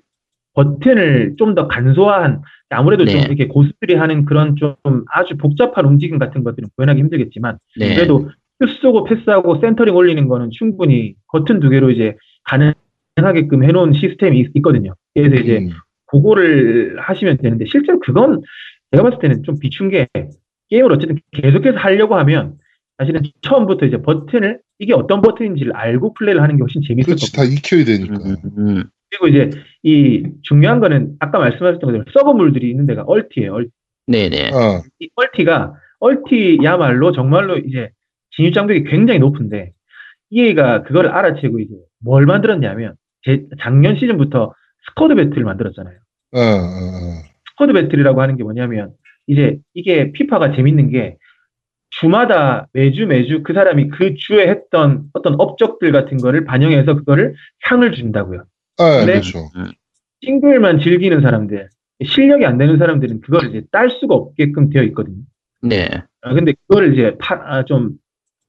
버튼을 좀 더 간소한 아무래도 좀
네.
이렇게 고수들이 하는 그런 좀 아주 복잡한 움직임 같은 것들은 구현하기 힘들겠지만
네.
그래도 슛 쏘고 패스하고 센터링 올리는 거는 충분히 버튼 두 개로 이제 가능하게끔 해놓은 시스템이 있, 거든요 그래서 이제
음,
그거를 하시면 되는데 실제로 그건 제가 봤을 때는 좀 비춘 게 게임을 어쨌든 계속해서 하려고 하면 사실은 처음부터 이제 버튼을 이게 어떤 버튼인지를 알고 플레이를 하는 게 훨씬 재밌을
그렇지,
거고
다 익혀야 되니까.
음, 음,
그리고 이제 이 중요한 거는 아까 말씀하셨던 것처럼 서브물들이 있는 데가 얼티예요. 얼티.
네, 네,
아,
이 얼티가 얼티야말로 정말로 이제 진입 장벽이 굉장히 높은데 EA가 그걸 알아채고 이제 뭘 만들었냐면 재작년 시즌부터 squad battle을 만들었잖아요.
아, 아,
squad battle이라고 하는 게 뭐냐면 이제 이게 피파가 재밌는 게 주마다 매주 매주 그 사람이 그 주에 했던 어떤 업적들 같은 거를 반영해서 그거를 상을 준다고요. 네.
그렇죠.
싱글만 즐기는 사람들, 실력이 안 되는 사람들은 그걸 이제 딸 수가 없게끔 되어 있거든요.
네,
아, 근데 그거를 이제 파, 아, 좀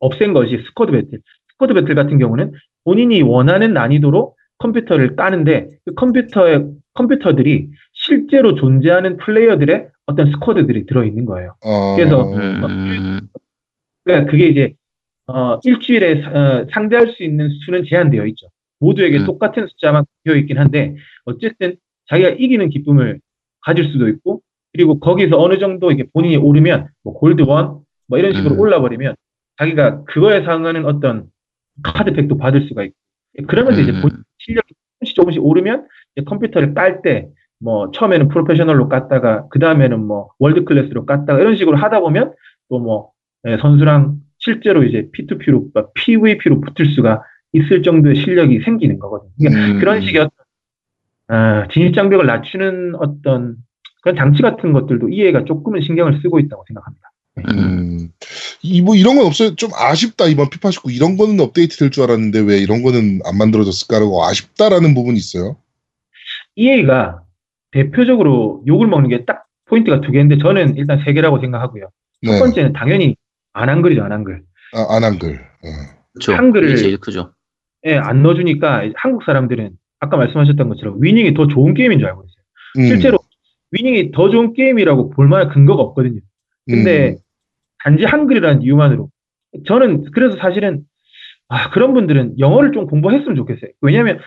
없앤 것이 squad battle. squad battle 같은 경우는 본인이 원하는 난이도로 컴퓨터를 까는데 그 컴퓨터의 컴퓨터들이 실제로 존재하는 플레이어들의 어떤 squad들이 들어있는 거예요.
아,
그래서-
음, 음,
그러니까 그게 이제 어, 일주일에 사- 어, 상대할 수 있는 수는 제한되어 있죠. 모두에게
음.
똑같은 숫자만 되어 있긴 한데 어쨌든 자기가 이기는 기쁨을 가질 수도 있고 그리고 거기서 어느 정도 이게 본인이 오르면 뭐 gold one 뭐 이런 식으로
음.
올라버리면 자기가 그거에 상응하는 어떤 카드팩도 받을 수가 있고 그러면서 이제
음.
본 실력이 조금씩 조금씩 오르면 이제 컴퓨터를 깔 때 뭐 처음에는 프로페셔널로 깠다가 그 다음에는 뭐 world class로 깠다가 이런 식으로 하다 보면 또뭐 선수랑 실제로 이제 P2P로 PVP로 붙을 수가 있을 정도의 실력이 생기는 거거든요. 그러니까
음.
그런 식의 어떤 아, 진입 장벽을 낮추는 어떤 그런 장치 같은 것들도 EA가 조금은 신경을 쓰고 있다고 생각합니다.
음. 이뭐 이런 건 없어요. 좀 아쉽다 이번 피파 19 이런 거는 업데이트 될 줄 알았는데 왜 이런 거는 안 만들어졌을까라고 아쉽다라는 부분이 있어요.
EA가 대표적으로 욕을 먹는 게 딱 포인트가 두 개인데 저는 일단 세 개라고 생각하고요. 첫
네,
번째는 당연히 안 한글이죠, 안 한글.
아, 안 한글. 어.
그렇죠.
한글을-
제일 크죠.
예, 안 넣어주니까 한국 사람들은 아까 말씀하셨던 것처럼 위닝이 더 좋은 게임인 줄 알고 있어요.
음,
실제로 위닝이 더 좋은 게임이라고 볼 만한 근거가 없거든요. 근데
음,
단지 한글이라는 이유만으로 저는 그래서 사실은 아, 그런 분들은 영어를 좀 공부했으면 좋겠어요. 왜냐하면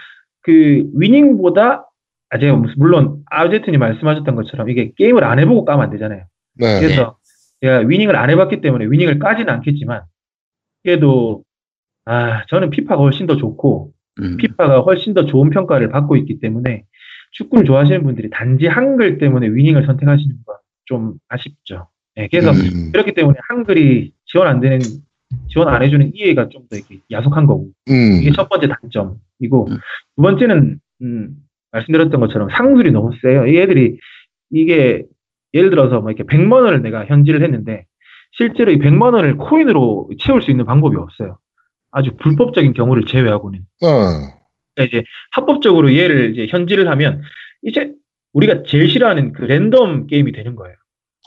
그 위닝보다 아 제가 물론 아우제트님 말씀하셨던 것처럼 이게 게임을 안 해보고 까면 안 되잖아요.
네.
그래서 제가 위닝을 안 해봤기 때문에 위닝을 까지는 않겠지만 그래도 아 저는 피파가 훨씬 더 좋고
음.
피파가 훨씬 더 좋은 평가를 받고 있기 때문에 축구를 좋아하시는 분들이 단지 한글 때문에 위닝을 선택하시는 건 좀 아쉽죠. 네, 그래서
음,
그렇기 때문에 한글이 지원 안 되는 지원 안 해주는 이해가 좀 더 이렇게 야속한 거고
음,
이게 첫 번째 단점이고
음.
두 번째는 음, 말씀드렸던 것처럼 상술이 너무 세요. 이 애들이 이게 예를 들어서 뭐 이렇게 100만 원을 내가 현질을 했는데 실제로 이 100만 원을 코인으로 채울 수 있는 방법이 없어요. 아주 불법적인 경우를 제외하고는
어,
그러니까 이제 합법적으로 얘를 이제 현질을 하면 이제 우리가 제일 싫어하는 그 랜덤 게임이 되는 거예요.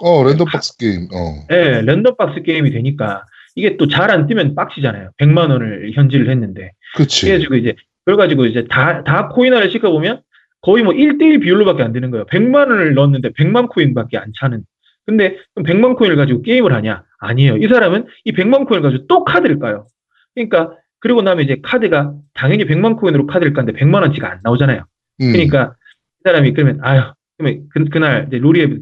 어, 랜덤 박스 게임. 어,
예, 랜덤 박스 게임이 되니까 이게 또 잘 안 뜨면 빡치잖아요. 100만 원을 현질을 했는데.
그치.
그래가지고 이제 그래가지고 이제 다 다 코인화를 시켜 보면 거의 뭐 1대1 비율로밖에 안 되는 거예요. 100만 원을 넣었는데 100만 코인밖에 안 차는. 근데 그럼 100만 코인을 가지고 게임을 하냐? 아니에요. 이 사람은 이 100만 코인을 가지고 또 카드를 까요. 그러니까 그리고 나면 이제 카드가 당연히 100만 코인으로 카드를 까는데 100만 원치가 안 나오잖아요.
음,
그러니까 이 사람이 그러면 아유 그러면 그, 그날 이제 루리에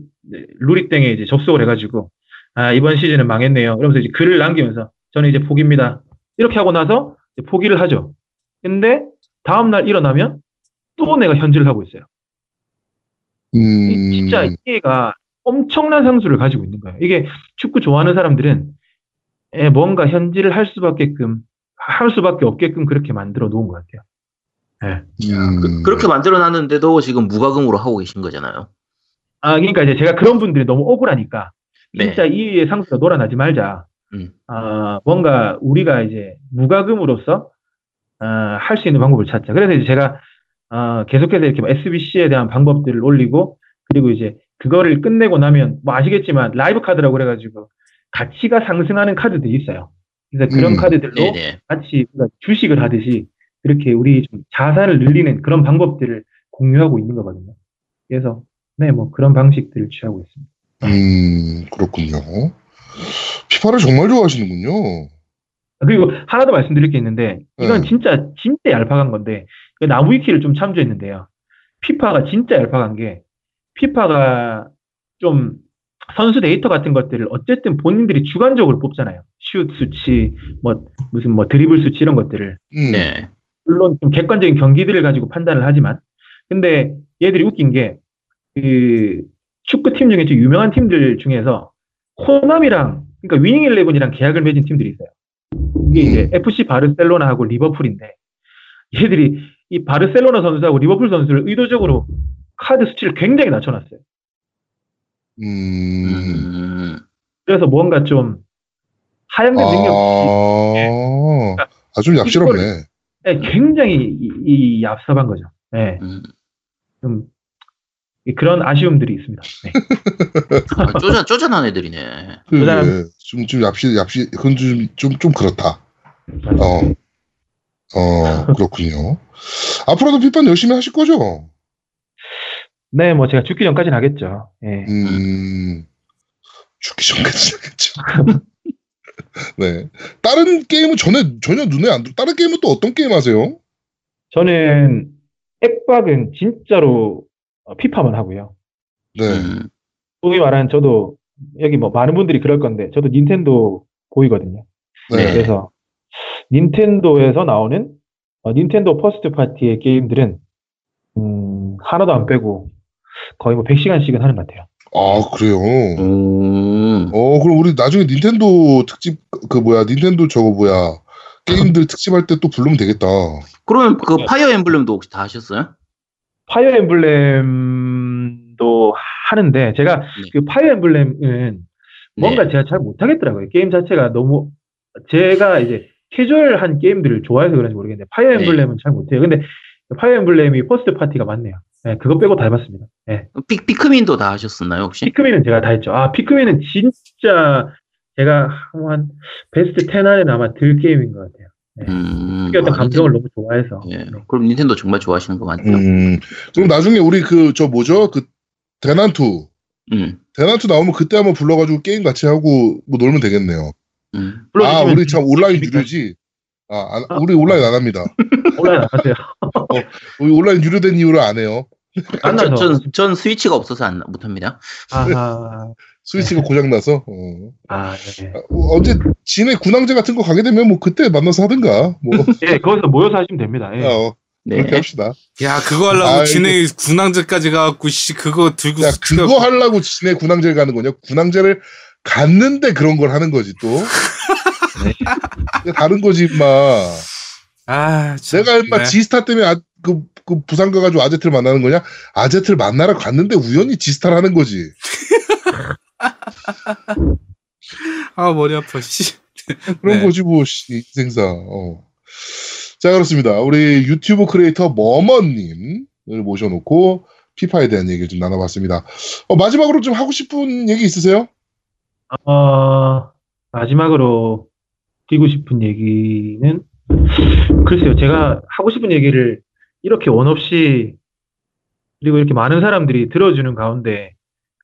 루리땡에 이제 접속을 해가지고 아 이번 시즌은 망했네요. 이러면서 이제 글을 남기면서 저는 이제 포기입니다. 이렇게 하고 나서 포기를 하죠. 근데 다음 날 일어나면 또 내가 현질을 하고 있어요. 이-
음,
진짜 이해가 엄청난 상수를 가지고 있는 거예요. 이게 축구 좋아하는 사람들은 에, 뭔가 현질을 할 수밖에끔 할 수밖에 없게끔 그렇게 만들어 놓은 것 같아요. 예.
음,
그, 렇게 만들어 놨는데도 지금 무과금으로 하고 계신 거잖아요.
아, 그러니까 이제 제가 그런 분들이 너무 억울하니까
네.
진짜 이의 상수가 놀아나지 말자.
음.
아, 뭔가 우리가 이제 무과금으로서 아, 할 수 있는 방법을 찾자. 그래서 이제 제가 아, 계속해서 이렇게 SBC에 대한 방법들을 올리고 그리고 이제 그거를 끝내고 나면 뭐 아시겠지만 라이브 카드라고 그래가지고 가치가 상승하는 카드들이 있어요. 그래서 그런
음.
카드들로
네네.
같이 우리가 주식을 하듯이 그렇게 우리 좀 자산을 늘리는 그런 방법들을 공유하고 있는 거거든요. 그래서 네, 뭐 그런 방식들을 취하고 있습니다.
음, 그렇군요. 피파를 정말 좋아하시는군요.
그리고 하나 더 말씀드릴 게 있는데 이건
네.
진짜 진짜 얄팍한 건데 그 나무위키를 좀 참조했는데요. 피파가 진짜 얄팍한 게 피파가 좀 선수 데이터 같은 것들을 어쨌든 본인들이 주관적으로 뽑잖아요. 슛 수치, 뭐 무슨 뭐 드리블 수치 이런 것들을
음,
네.
물론 좀 객관적인 경기들을 가지고 판단을 하지만 근데 얘들이 웃긴 게 그 축구 팀 중에 좀 유명한 팀들 중에서 호남이랑 그러니까 위닝 일레븐이랑 계약을 맺은 팀들이 있어요. 이게 이제 FC 바르셀로나하고 리버풀인데 얘들이 이 바르셀로나 선수하고 리버풀 선수를 의도적으로 카드 수치를 굉장히 낮춰놨어요.
음,
음,
그래서 뭔가 좀 하향된 능력
아, 아, 좀 얍실없네.
네, 굉장히 이, 이 얍삽한 거죠. 네,
음.
좀 그런 아쉬움들이 있습니다. 네.
아, 쪼잔, 쪼잔한 애들이네.
그,
그다음-
좀, 좀 얍실, 얍실, 그건 좀, 좀, 좀 그렇다. 어, 어, 그렇군요. 앞으로도 피파 열심히 하실 거죠?
네, 뭐 제가 죽기 전까지는 하겠죠. 예.
음, 죽기 전까지 하겠죠. 네. 다른 게임은 전에, 전혀 눈에 안 들어. 다른 게임은 또 어떤 게임 하세요?
저는 액박은 진짜로 어, 피파만 하고요.
네.
음,
소위 말하는 저도 여기 뭐 많은 분들이 그럴 건데 저도 닌텐도 보이거든요.
네.
그래서 닌텐도에서 나오는 어, 닌텐도 first party의 게임들은 음, 하나도 안 빼고 거의 뭐 100시간씩은 하는 것 같아요.
아, 그래요?
음.
어, 그럼 우리 나중에 닌텐도 특집, 그 뭐야, 닌텐도 저거 뭐야, 게임들 특집할 때 또 부르면 되겠다.
그러면 그 파이어 엠블렘도 혹시 다 하셨어요?
파이어 엠블렘도 하는데 제가
네.
그 파이어 엠블렘은 뭔가
네.
제가 잘 못하겠더라고요. 게임 자체가 너무 제가 이제 캐주얼한 게임들을 좋아해서 그런지 모르겠는데 파이어
네.
엠블렘은 잘 못해요. 근데 파이어 엠블렘이 first party가 많네요. 네, 그거 빼고 다 해봤습니다. 네.
피, 피크민도 다 하셨었나요 혹시?
피크민은 제가 다 했죠. 아 피크민은 진짜 제가 한 베스트 10 안에는 아마 들 게임인 것 같아요.
음,
그 어떤
아,
감정을 너무 좋아해서.
예.
네.
그럼 닌텐도 정말 좋아하시는 거 맞죠? 음.
음, 그럼 나중에 우리 그, 저 뭐죠? 그, 대난투.
음.
대난투 나오면 그때 한번 불러가지고 게임 같이 하고 뭐 놀면 되겠네요.
음.
아, 우리 참 온라인. 유료지? 아, 안- 우리 온라인 안 합니다.
온라인 안 하세요.
우리 온라인 유료된 이유를 안 해요.
안
전,
나서.
전, 전 스위치가 없어서 안, 못합니다.
아하.
스위치가 고장나서. 어.
아, 네.
아, 어, 언제 진해 군항제 같은 거 가게 되면 뭐 그때 만나서 하든가. 뭐.
예, 거기서 모여서 하시면 됩니다. 예.
어,
네.
그렇게 합시다.
야 그거 하려고
아,
진해 군항제까지 가갖고 씨 그거 들고
야, 그거 하려고 진해 군항제를 가는 거냐? 군항제를 갔는데 그런 걸 하는 거지 또. 네. 다른 거지 임마.
아 참,
내가 임마
네.
지스타 때문에 아, 그, 그 부산 가가지고 아제트를 만나는 거냐? 아제트를 만나러 갔는데 우연히 지스타를 하는 거지.
아 머리 아파 씨.
그런
네.
거지 뭐 씨, 인생사. 어. 자 그렇습니다. 우리 유튜브 크리에이터 머머님을 모셔놓고 피파에 대한 얘기를 좀 나눠봤습니다. 어, 마지막으로 좀 하고 싶은 얘기 있으세요?
어, 마지막으로 드리고 싶은 얘기는, 글쎄요, 제가 하고 싶은 얘기를 이렇게 원 없이, 그리고 이렇게 많은 사람들이 들어주는 가운데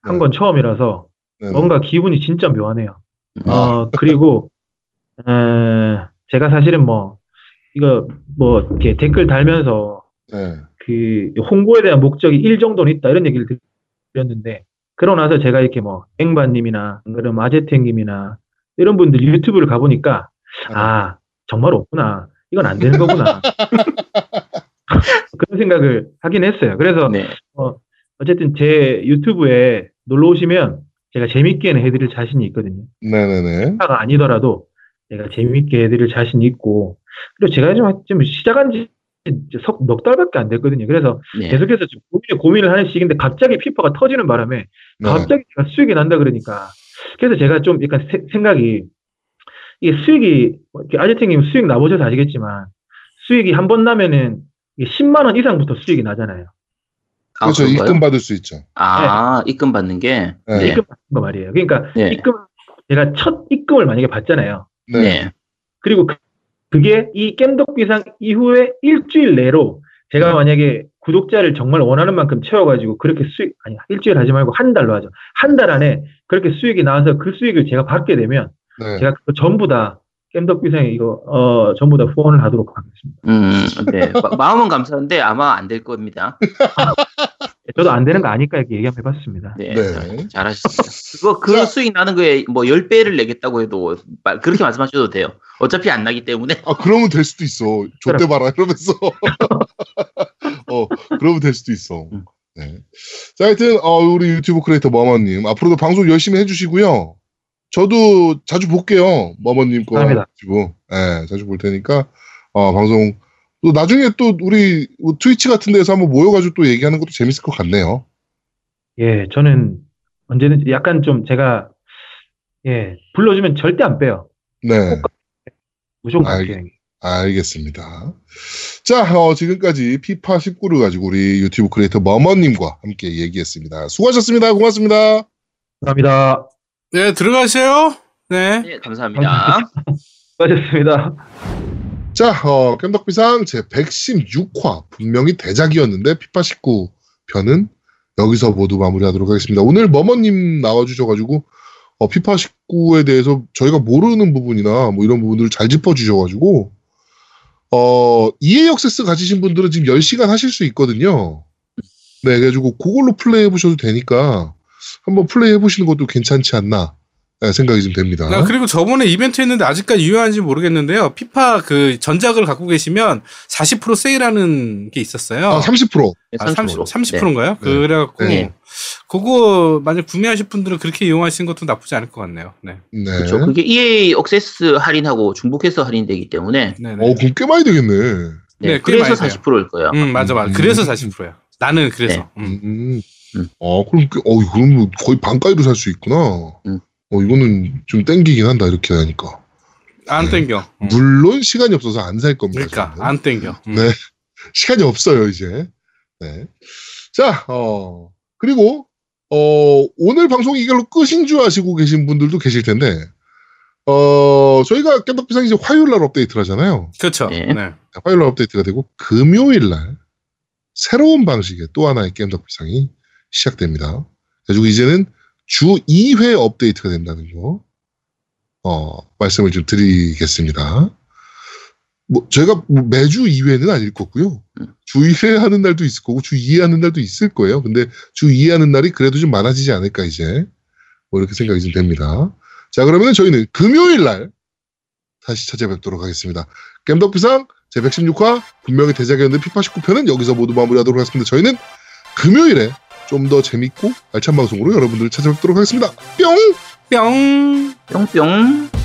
한건 처음이라서
네.
뭔가 기분이 진짜 묘하네요.
음.
어, 그리고, 에, 제가 사실은 뭐, 이거 뭐, 이렇게 댓글 달면서
네.
그 홍보에 대한 목적이 일 정도는 있다 이런 얘기를 드렸는데 그러고 나서 제가 이렇게 뭐 앵바님이나 그럼 아제탱님이나 이런 분들 유튜브를 가보니까 아 정말 없구나 이건 안 되는 거구나 그런 생각을 하긴 했어요. 그래서
네.
어쨌든 제 유튜브에 놀러 오시면 제가 재밌게는 해드릴 자신이 있거든요.
네네네.
가 아니더라도 제가 재밌게 해드릴 자신이 있고 그리고 제가 좀, 좀 시작한 지석 달밖에 안 됐거든요. 그래서
네.
계속해서 고민을, 고민을 하는 시기인데 갑자기 피파가 터지는 바람에
네.
갑자기 제가 수익이 난다 그러니까 그래서 제가 좀 약간 세- 생각이 이게 수익이 아재팅님 수익 나보셔서 아시겠지만 수익이 한 번 나면은 10만 원 이상부터 수익이 나잖아요.
아,
그렇죠.
그런가요?
입금 받을 수 있죠.
아, 입금 받는 게.
네.
네.
입금 받는 거 말이에요. 그러니까
네.
입금 제가 첫 입금을 만약에 받잖아요.
네.
네.
그리고 그- 그게 이 겜덕비상 이후에 일주일 내로 제가 만약에 구독자를 정말 원하는 만큼 채워가지고 그렇게 수익 아니 일주일 하지 말고 한 달로 하죠. 한 달 안에 그렇게 수익이 나와서 그 수익을 제가 받게 되면
네.
제가 그거 전부 다 겜덕비상에 이거 어 전부 다 후원을 하도록 하겠습니다.
음, 네. 마- 마음은 감사한데 아마 안 될 겁니다.
저도 안 되는 거 아니까 이렇게 얘기 한번 해봤습니다.
네.
네.
잘 하셨습니다. 그거, 그
자.
수익 나는 거에 뭐 10배를 내겠다고 해도 말- 그렇게 말씀하셔도 돼요. 어차피 안 나기 때문에.
아, 그러면 될 수도 있어. 좆대 봐라, 이러면서. 어, 그러면 될 수도 있어.
음.
네. 자, 하여튼, 어, 우리 유튜브 크리에이터 머머님. 앞으로도 방송 열심히 해주시고요. 저도 자주 볼게요. 머머님 거.
감사합니다.
유튜브. 예, 자주 볼 테니까, 어, 방송. 또 나중에 또 우리 트위치 같은 데서 한번 모여가지고 또 얘기하는 것도 재밌을 것 같네요.
예, 저는 언제든지 약간 좀 제가 예 불러주면 절대 안 빼요.
네.
무조건
알-. 알겠습니다. 자, 어, 지금까지 피파 19를 가지고 우리 유튜브 크리에이터 머머님과 함께 얘기했습니다. 수고하셨습니다. 고맙습니다.
감사합니다.
네 들어가세요. 네.
네, 감사합니다.
수고하셨습니다.
자, 어, 깸덕비상 제 116화 분명히 대작이었는데 피파 19 편은 여기서 모두 마무리하도록 하겠습니다. 오늘 머머님 나와주셔가지고 어, 피파 19에 대해서 저희가 모르는 부분이나 뭐 이런 부분들을 잘 짚어주셔가지고 어, EA 액세스 가지신 분들은 지금 10시간 하실 수 있거든요. 네, 그래가지고 그걸로 플레이 해보셔도 되니까 한번 플레이 해 보시는 것도 괜찮지 않나 네, 생각이 좀 됩니다.
아, 그리고 저번에 이벤트 했는데 아직까지 유효한지 모르겠는데요. 피파 그 전작을 갖고 계시면 40% 세일하는 게 있었어요.
아, 30%.
아, 30,
30%.
30%인가요?
네.
그래갖고
네.
그거 만약 구매하실 분들은 그렇게 이용하시는 것도 나쁘지 않을 것 같네요. 네.
네.
그렇죠. 그게 EA 억세스 할인하고 중복해서 할인되기 때문에
네.
어, 그럼 꽤 많이 되겠네.
네,
네, 꽤
그래서
많이 돼요.
40%일 거예요.
음 맞아 맞아.
음.
그래서 40%야. 나는 그래서. 음.
음.
음.
어, 그럼, 꽤- 어, 그럼 거의 반가이로 살 수 있구나.
음.
어, 이거는 좀 땡기긴 한다, 이렇게 하니까.
안 땡겨. 음.
물론 시간이 없어서 안 살 겁니다.
그러니까
저는.
안 땡겨. 음.
네. 시간이 없어요, 이제. 네. 자, 어, 그리고, 어, 오늘 방송이 이걸로 끝인 줄 아시고 계신 분들도 계실 텐데, 어, 저희가 깸덕비상 이제 화요일 날 업데이트를 하잖아요.
그렇죠.
네.
네.
화요일 날 업데이트가 되고, 금요일 날 새로운 방식의 또 하나의 깸덕비상이 시작됩니다. 그래가지고 이제는 주 2회 업데이트가 된다는 거, 어, 말씀을 좀 드리겠습니다. 뭐, 저희가 뭐 매주 2회는 아닐 거고요. 주 1회 하는 날도 있을 거고, 주 2회 하는 날도 있을 거예요. 근데 주 2회 하는 날이 그래도 좀 많아지지 않을까, 이제. 뭐, 이렇게 생각이 좀 됩니다. 자, 그러면 저희는 금요일 날 다시 찾아뵙도록 하겠습니다. 겜덕비상 제116화, 분명히 대작이었는데 피파 19편은 여기서 모두 마무리하도록 하겠습니다. 저희는 금요일에 좀 더 재밌고 알찬 방송으로 여러분들을 찾아뵙도록 하겠습니다. 뿅!
뿅.
뿅뿅.